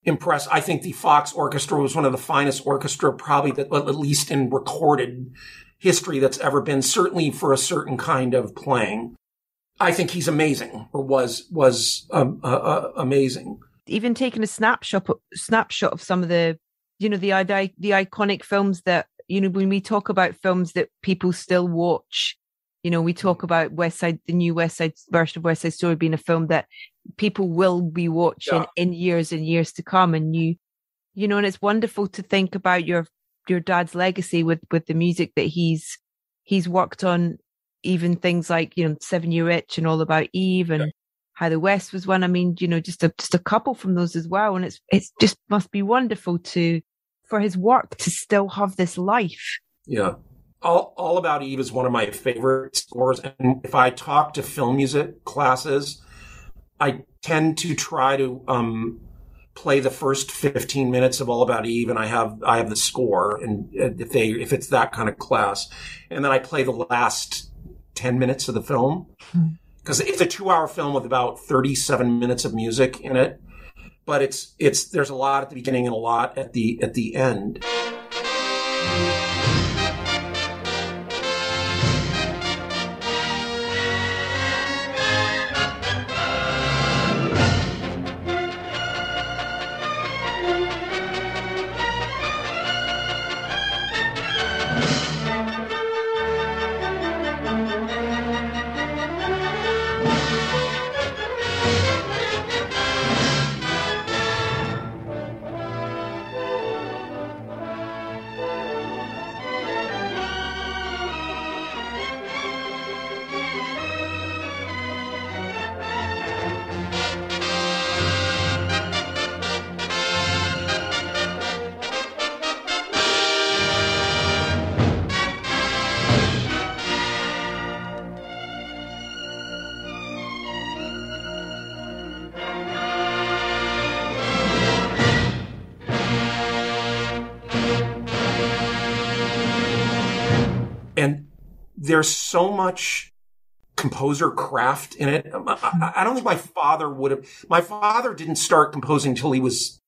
impressed. I think the Fox Orchestra was one of the finest orchestra, probably that, at least in recorded history that's ever been, certainly for a certain kind of playing. I think he's amazing, or was was um, uh, uh, amazing. Even taking a snapshot snapshot of some of the, you know, the the iconic films that you know when we talk about films that people still watch. You know, we talk about West Side, the new West Side version of West Side Story being a film that people will be watching yeah. in years and years to come and you you know and it's wonderful to think about your your dad's legacy with with the music that he's he's worked on even things like you know seven year itch and all about eve and yeah. how the west was won i mean you know just a just a couple from those as well and it's it's just must be wonderful to for his work to still have this life yeah all, all about eve is one of my favorite scores and if i talk to film music classes I tend to try to um, play the first 15 minutes of All About Eve, and I have I have the score, and if they if it's that kind of class, and then I play the last 10 minutes of the film. Because it's a two hour film with about 37 minutes of music in it, but it's it's there's a lot at the beginning and a lot at the at the end. There's so much composer craft in it. I, hmm. I don't think my father would have. My father didn't start composing until he was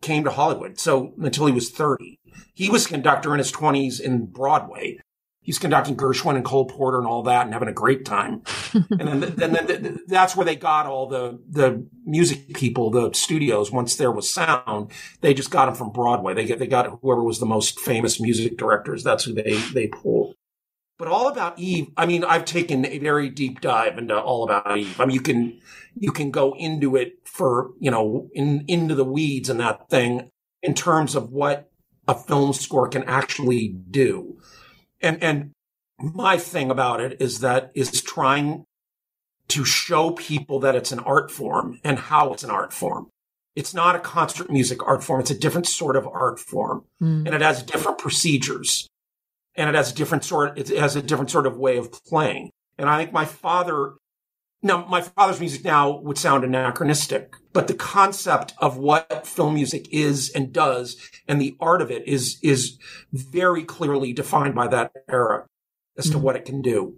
came to Hollywood. So until he was 30, he was conductor in his 20s in Broadway. He's conducting Gershwin and Cole Porter and all that and having a great time. and then, then, then that's where they got all the, the music people, the studios. Once there was sound, they just got them from Broadway. They get, they got whoever was the most famous music directors. That's who they, they pulled. But all about Eve, I mean, I've taken a very deep dive into all about Eve. I mean, you can, you can go into it for, you know, in, into the weeds and that thing in terms of what a film score can actually do. And, and my thing about it is that is trying to show people that it's an art form and how it's an art form. It's not a concert music art form. It's a different sort of art form Mm. and it has different procedures and it has a different sort, it has a different sort of way of playing. And I think my father, now my father's music now would sound anachronistic, but the concept of what film music is and does and the art of it is, is very clearly defined by that era as to what it can do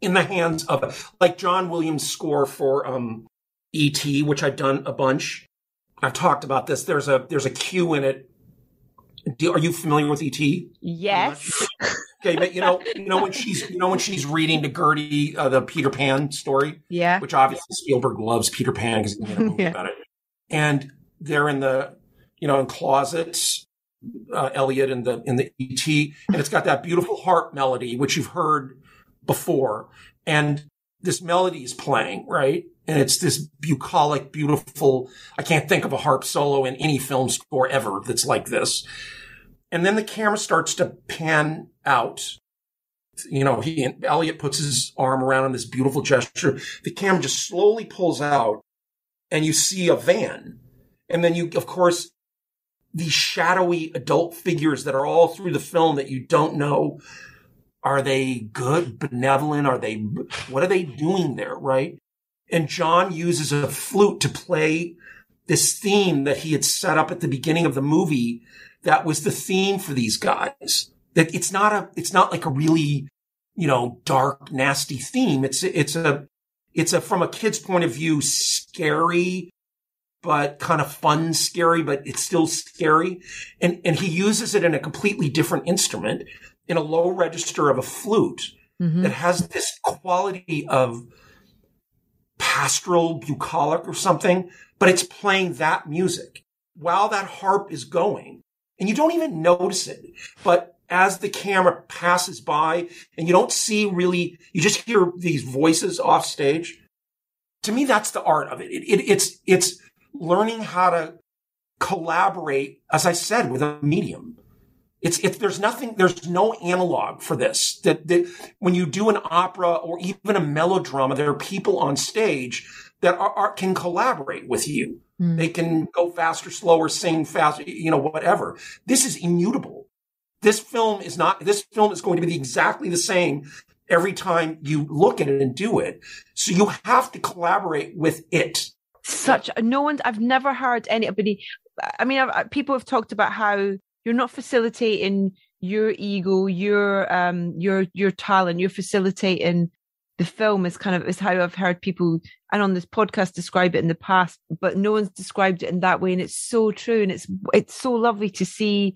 in the hands of like John Williams score for, um, E.T., which I've done a bunch. I've talked about this. There's a, there's a cue in it. Do, are you familiar with E.T.? Yes. Okay, but you know, you know when she's, you know when she's reading to Gertie uh, the Peter Pan story, Yeah. which obviously Spielberg loves Peter Pan because he made a movie Yeah. about it. And they're in the, you know, in closets, uh, Elliott in the in the ET, and it's got that beautiful harp melody which you've heard before, and this melody is playing right, and it's this bucolic, beautiful. I can't think of a harp solo in any film score ever that's like this. And then the camera starts to pan out you know, he and Elliott puts his arm around in this beautiful gesture. The camera just slowly pulls out and you see a van. And then you, of course, these shadowy adult figures that are all through the film that you don't know. Are they good, benevolent? Are they, what are they doing there? Right. And John uses a flute to play this theme that he had set up at the beginning of the movie. That was the theme for these guys. That it's not a, it's not like a really, you know, dark, nasty theme. It's, it's a, it's a, from a kid's point of view, scary, but kind of fun, scary, but it's still scary. And, and he uses it in a completely different instrument in a low register of a flute Mhm. that has this quality of pastoral, bucolic or something, but it's playing that music while that harp is going. And you don't even notice it. But as the camera passes by and you don't see really, you just hear these voices off stage. To me, that's the art of it. It, it. It's, it's learning how to collaborate, as I said, with a medium. It's, it's, there's nothing, there's no analog for this. That, that when you do an opera or even a melodrama, there are people on stage that are, are can collaborate with you. Hmm. They can go faster, slower, sing faster, you know, whatever. This is immutable. This film is not, this film is going to be exactly the same every time you look at it and do it. So you have to collaborate with it. Such no one's. I've never heard anybody. I mean, I've, people have talked about how you're not facilitating your ego, your um, your your talent. You're facilitating the film. Is kind of is how I've heard people and on this podcast describe it in the past, but no one's described it in that way, and it's so true, and it's it's so lovely to see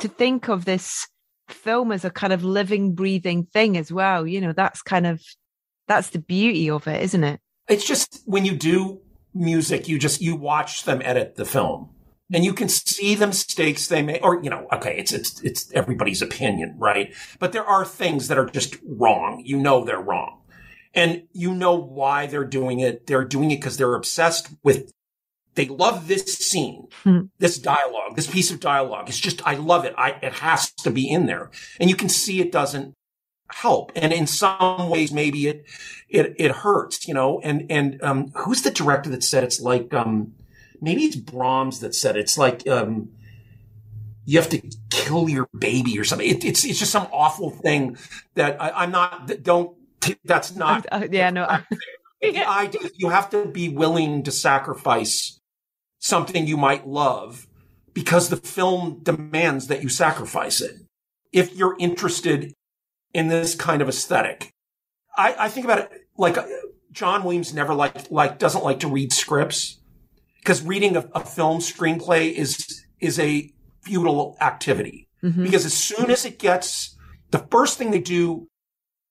to think of this film as a kind of living, breathing thing as well. You know, that's kind of that's the beauty of it, isn't it? It's just when you do music, you just, you watch them edit the film and you can see the mistakes they make, or, you know, okay, it's, it's, it's everybody's opinion, right? But there are things that are just wrong. You know, they're wrong and you know why they're doing it. They're doing it because they're obsessed with, they love this scene, Hmm. this dialogue, this piece of dialogue. It's just, I love it. I, it has to be in there and you can see it doesn't help. And in some ways, maybe it, it, it hurts, you know, and, and, um, who's the director that said it's like, um, maybe it's Brahms that said it. it's like, um, you have to kill your baby or something. It, it's, it's just some awful thing that I, I'm not, don't, that's not, Uh, yeah, no. I- idea you have to be willing to sacrifice something you might love because the film demands that you sacrifice it. If you're interested in this kind of aesthetic. I, I think about it like uh, John Williams never like like doesn't like to read scripts because reading a, a film screenplay is is a futile activity mm-hmm. because as soon as it gets the first thing they do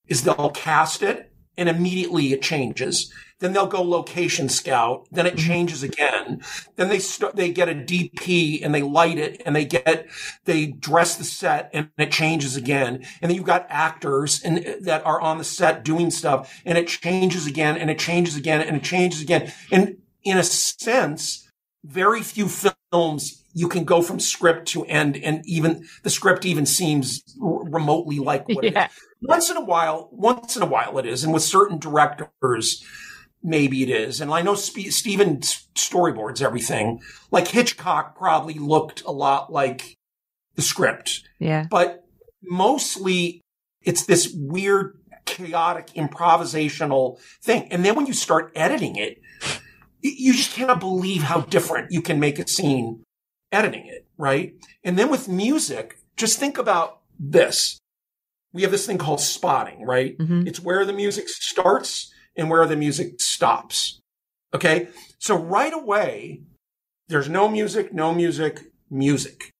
is they'll cast it and immediately it changes. Then they'll go location scout. Then it mm-hmm. changes again. Then they start, they get a DP and they light it and they get, they dress the set and it changes again. And then you've got actors and uh, that are on the set doing stuff and it changes again and it changes again and it changes again. And in a sense, very few films you can go from script to end and even the script even seems r- remotely like what it Yeah. is. Once in a while, once in a while it is. And with certain directors, maybe it is. And I know Spe- Steven storyboards everything. Like Hitchcock probably looked a lot like the script Yeah. but mostly it's this weird, chaotic, improvisational thing. And then when you start editing it, you just cannot believe how different you can make a scene editing it, right? And then with music, just think about this. We have this thing called spotting, right? Mm-hmm. It's where the music starts and where the music stops. Okay. So right away, there's no music, no music, music.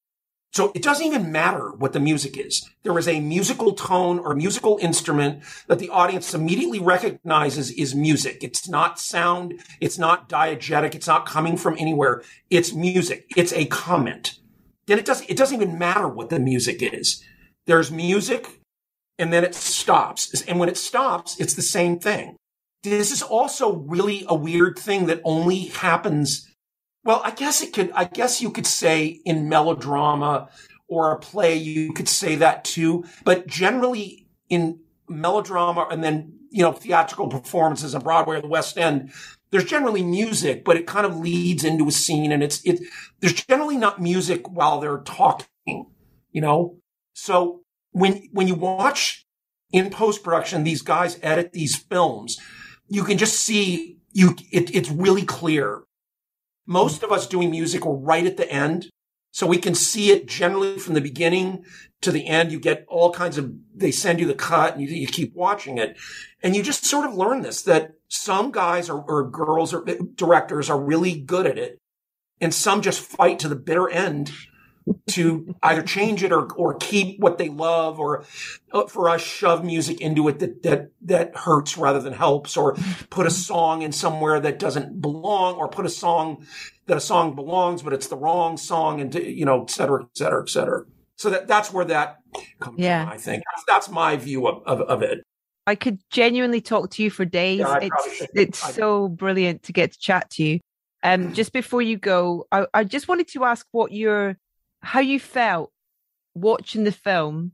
So it doesn't even matter what the music is. There is a musical tone or musical instrument that the audience immediately recognizes is music. It's not sound. It's not diegetic. It's not coming from anywhere. It's music. It's a comment. Then it doesn't, it doesn't even matter what the music is. There's music and then it stops. And when it stops, it's the same thing. This is also really a weird thing that only happens well, I guess it could, I guess you could say in melodrama or a play, you could say that too. But generally in melodrama and then, you know, theatrical performances on Broadway or the West End, there's generally music, but it kind of leads into a scene and it's, it, there's generally not music while they're talking, you know? So when, when you watch in post production, these guys edit these films, you can just see you, it, it's really clear most of us doing music are right at the end. So we can see it generally from the beginning to the end. You get all kinds of, they send you the cut and you, you keep watching it. And you just sort of learn this, that some guys or, or girls or directors are really good at it. And some just fight to the bitter end to either change it or, or keep what they love or uh, for us shove music into it that, that, that hurts rather than helps or put a song in somewhere that doesn't belong or put a song that a song belongs, but it's the wrong song and, you know, et cetera, et cetera, et cetera. So that, that's where that comes Yeah. from, I think. That's, that's my view of, of, of it. I could genuinely talk to you for days. Yeah, it's it's I- so brilliant to get to chat to you. Um, just before you go, I, I just wanted to ask what your how you felt watching the film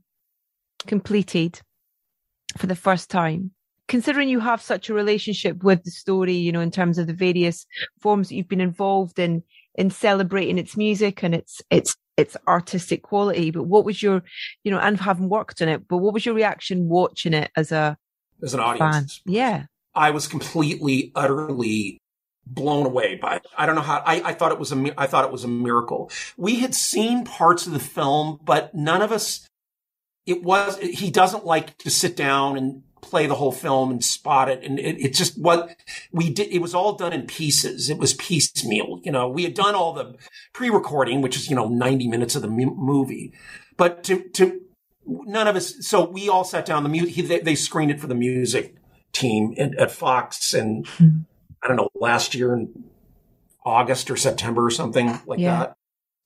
completed for the first time. Considering you have such a relationship with the story, you know, in terms of the various forms that you've been involved in in celebrating its music and its its its artistic quality. But what was your, you know, and having worked on it, but what was your reaction watching it as a As an fan? audience. Yeah. I was completely, utterly blown away by it. I don't know how, I, I thought it was a, I thought it was a miracle. We had seen parts of the film, but none of us, it was, he doesn't like to sit down and play the whole film and spot it. And it, it's just what we did. It was all done in pieces. It was piecemeal. You know, we had done all the pre-recording, which is, you know, 90 minutes of the movie, but to, to, none of us, so we all sat down, the music, they, they screened it for the music team at, at Fox and hmm. I don't know, last year in August or September or something like Yeah. that.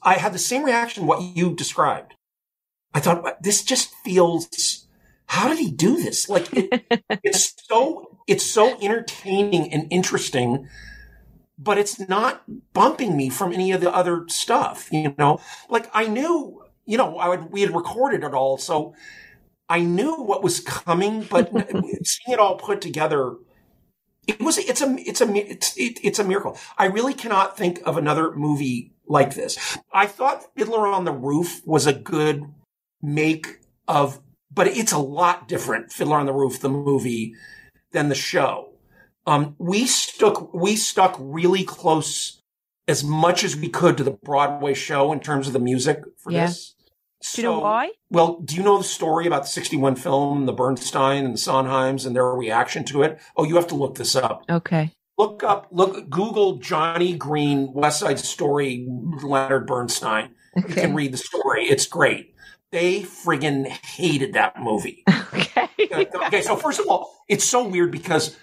I had the same reaction what you described. I thought this just feels how did he do this? Like it, it's so it's so entertaining and interesting, but it's not bumping me from any of the other stuff, you know? Like I knew, you know, I would we had recorded it all, so I knew what was coming, but seeing it all put together it was it's a it's a it's it, it's a miracle. I really cannot think of another movie like this. I thought Fiddler on the Roof was a good make of, but it's a lot different. Fiddler on the Roof, the movie, than the show. Um, we stuck we stuck really close as much as we could to the Broadway show in terms of the music for Yeah. this. Do you know why? Well, do you know the story about the 61 film, the Bernstein and the Sondheims and their reaction to it? Oh, you have to look this up. Okay. Look up, look, Google Johnny Green, West Side Story, Leonard Bernstein. You can read the story. It's great. They friggin' hated that movie. Okay. okay, so first of all, it's so weird because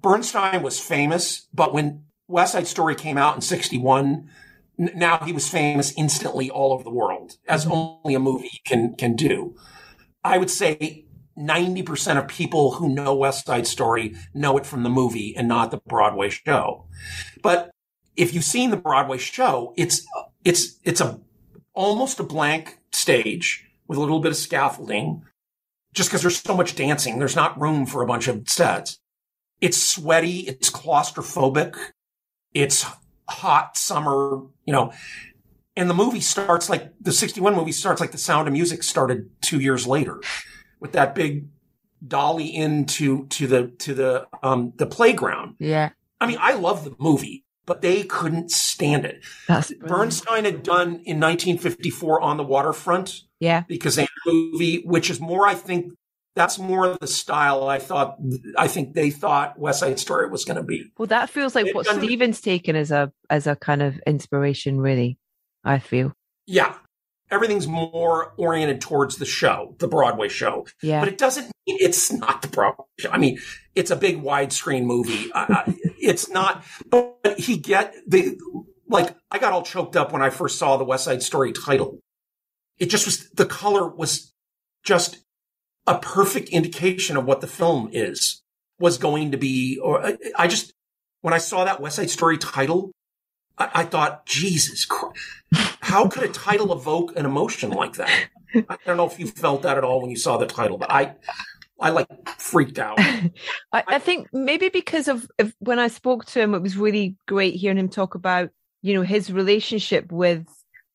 Bernstein was famous, but when West Side Story came out in 61, n- now he was famous instantly all over the world, as mm-hmm. only a movie can, can do. I would say 90% of people who know West Side Story know it from the movie and not the Broadway show. But if you've seen the Broadway show, it's, it's, it's a, almost a blank stage with a little bit of scaffolding just because there's so much dancing. There's not room for a bunch of sets. It's sweaty. It's claustrophobic. It's hot summer, you know, and the movie starts like the 61 movie starts like the sound of music started two years later with that big dolly into, to the, to the, um, the playground. Yeah. I mean, I love the movie, but they couldn't stand it. Bernstein had done in 1954 on the waterfront Yeah. because they had a movie, which is more, I think, that's more of the style I thought, I think they thought West Side Story was going to be. Well, that feels like They've what Steven's taken as a as a kind of inspiration, really. I feel. Yeah. Everything's more oriented towards the show, the Broadway show. Yeah. But it doesn't mean it's not the Broadway show. I mean, it's a big widescreen movie. I, it's not, but he get the, like, I got all choked up when I first saw the West Side Story title. It just was, the color was just a perfect indication of what the film is, was going to be. Or I, I just, when I saw that West Side Story title, I, I thought, Jesus Christ, how could a title evoke an emotion like that? I don't know if you felt that at all when you saw the title, but I, I like freaked out. I, I think maybe because of, of when I spoke to him, it was really great hearing him talk about, you know, his relationship with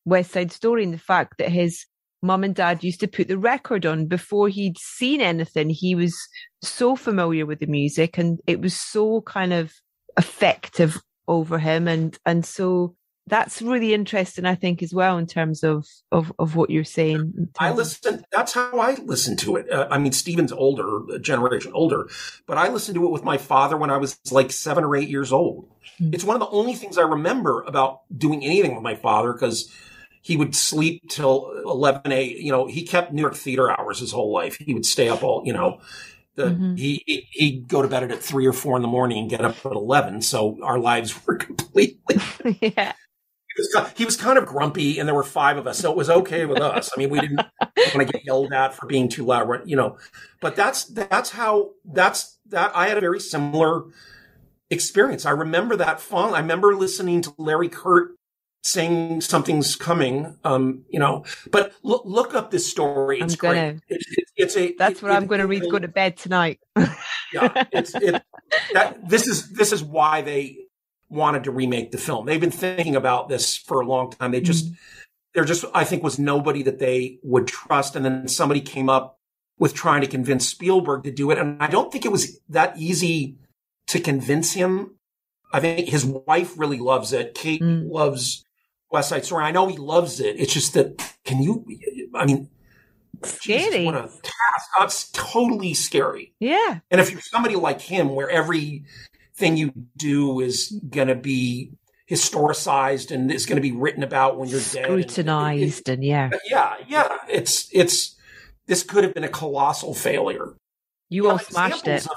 West Side Story and the fact that his mum and dad used to put the record on before he'd seen anything. He was so familiar with the music and it was so kind of effective over him. And, and so that's really interesting, I think, as well, in terms of, of, of what you're saying. I listen. That's how I listen to it. Uh, I mean, Steven's older, a generation older, but I listened to it with my father when I was like seven or eight years old. Hmm. It's one of the only things I remember about doing anything with my father because he would sleep till 11 a, you know, he kept New York theater hours his whole life. He would stay up all, you know, the, Mhm. he, he- he'd go to bed at three or four in the morning and get up at 11. So our lives were completely yeah. he was, he was kind of grumpy and there were five of us so it was okay with us i mean we didn't want to get yelled at for being too loud you know but that's that's how that's that i had a very similar experience i remember that fond i remember listening to larry kert sing something's coming um you know but look look up this story I'm gonna. great it, it, it's a That's it- what I'm going to read. Go to bed tonight. yeah, it's it. That this is this is why they wanted to remake the film. They've been thinking about this for a long time. They just there just I think was nobody that they would trust, and then somebody came up with trying to convince Spielberg to do it, and I don't think it was that easy to convince him. I think his wife really loves it. Kate Mm. loves West Side Story. I know he loves it. It's just that can you? I mean, Scary. what a task! Oh, That's totally scary. yeah. And if you're somebody like him, where everything you do is going to be historicized and is going to be written about when you're dead, and- Scrutinized and yeah. yeah, yeah, it's it's this could have been a colossal failure. You Yeah, all smashed it. of-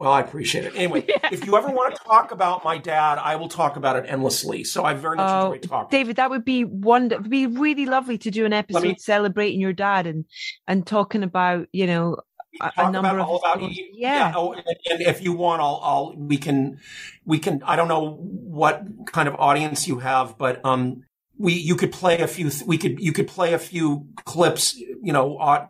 well, I appreciate it. Anyway, if you ever want to talk about my dad, I will talk about it endlessly. So I very much Oh, enjoy talking. David, that would be wonderful. It'd be really lovely to do an episode me- celebrating your dad and and talking about you know a, a number of all about films. you. yeah. Oh, and, and if you want, I'll, I'll, we can, we can, I don't know what kind of audience you have, but, um, we, you could play a few, we could, you could play a few clips, you know, uh,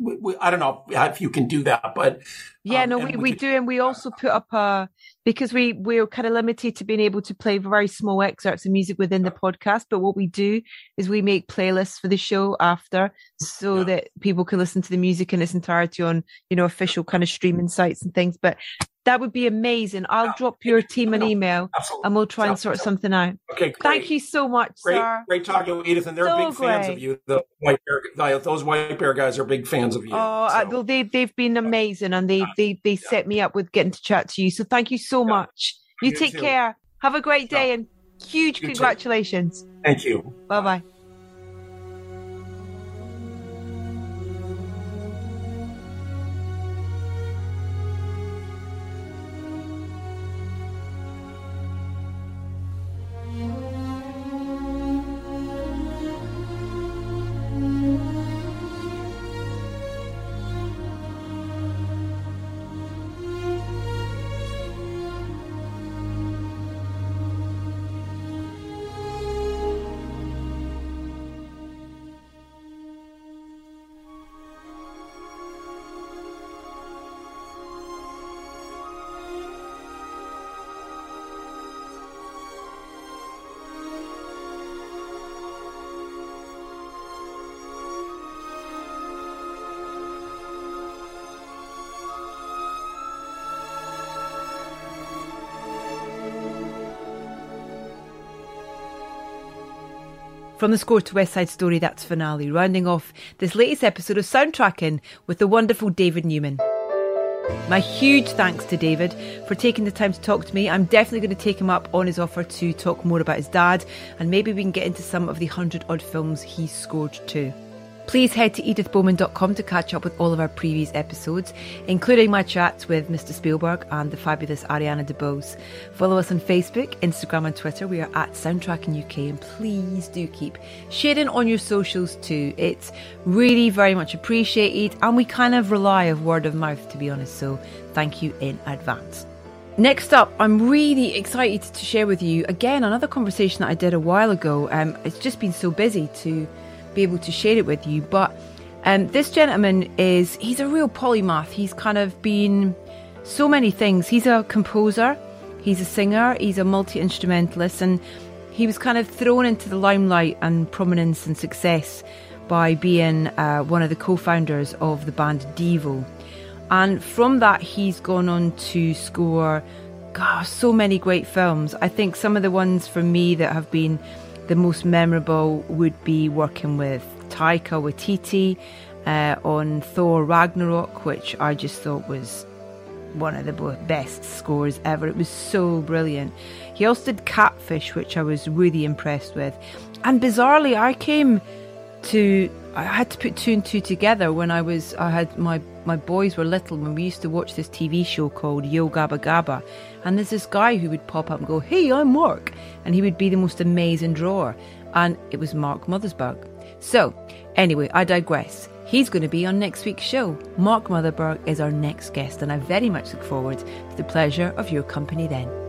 we, I don't know if you can do that, but Yeah, um, no, we, we we could- do, and we also put up a because we we're kind of limited to being able to play very small excerpts of music within the podcast. But what we do is we make playlists for the show after, so Yeah. that people can listen to the music in its entirety on you know official kind of streaming sites and things. But That would be amazing. I'll Yeah. drop your team an email Absolutely. and we'll try and sort something out. Okay, great. Thank you so much, Great, sir. great talking with Edith, and they're So big fans of you. The white bear, those white bear guys are big fans of you. Oh, uh, so. well, they they've been amazing, and they they they set me up with getting to chat to you. So thank you so Yeah. much. You You take too. care. Have a great Yeah. day, and huge You too. congratulations. Thank you. Bye bye. From the score to West Side Story, that's finale, rounding off this latest episode of Soundtracking with the wonderful David Newman. My huge thanks to David for taking the time to talk to me. I'm definitely going to take him up on his offer to talk more about his dad, and maybe we can get into some of the hundred odd films he's scored too. Please head to edithbowman.com to catch up with all of our previous episodes, including my chats with Mr. Spielberg and the fabulous Ariana DeBose. Follow us on Facebook, Instagram, and Twitter. We are at Soundtracking UK, and please do keep sharing on your socials too. It's really very much appreciated, and we kind of rely of word of mouth, to be honest. So thank you in advance. Next up, I'm really excited to share with you again another conversation that I did a while ago. Um, it's just been so busy to be able to share it with you, but um, this gentleman is he's a real polymath. He's kind of been so many things. He's a composer, he's a singer, he's a multi instrumentalist, and he was kind of thrown into the limelight and prominence and success by being uh, one of the co founders of the band Devo. And from that, he's gone on to score gosh, so many great films. I think some of the ones for me that have been the most memorable would be working with Taika Waititi uh, on Thor Ragnarok, which I just thought was one of the best scores ever. It was so brilliant. He also did Catfish, which I was really impressed with. And bizarrely, I came to I had to put two and two together when I was I had my my boys were little when we used to watch this TV show called Yo Gabba Gabba, and there's this guy who would pop up and go, "Hey, I'm Mark," and he would be the most amazing drawer, and it was Mark Mothersbaugh. So, anyway, I digress. He's going to be on next week's show. Mark Mothersbaugh is our next guest, and I very much look forward to the pleasure of your company then.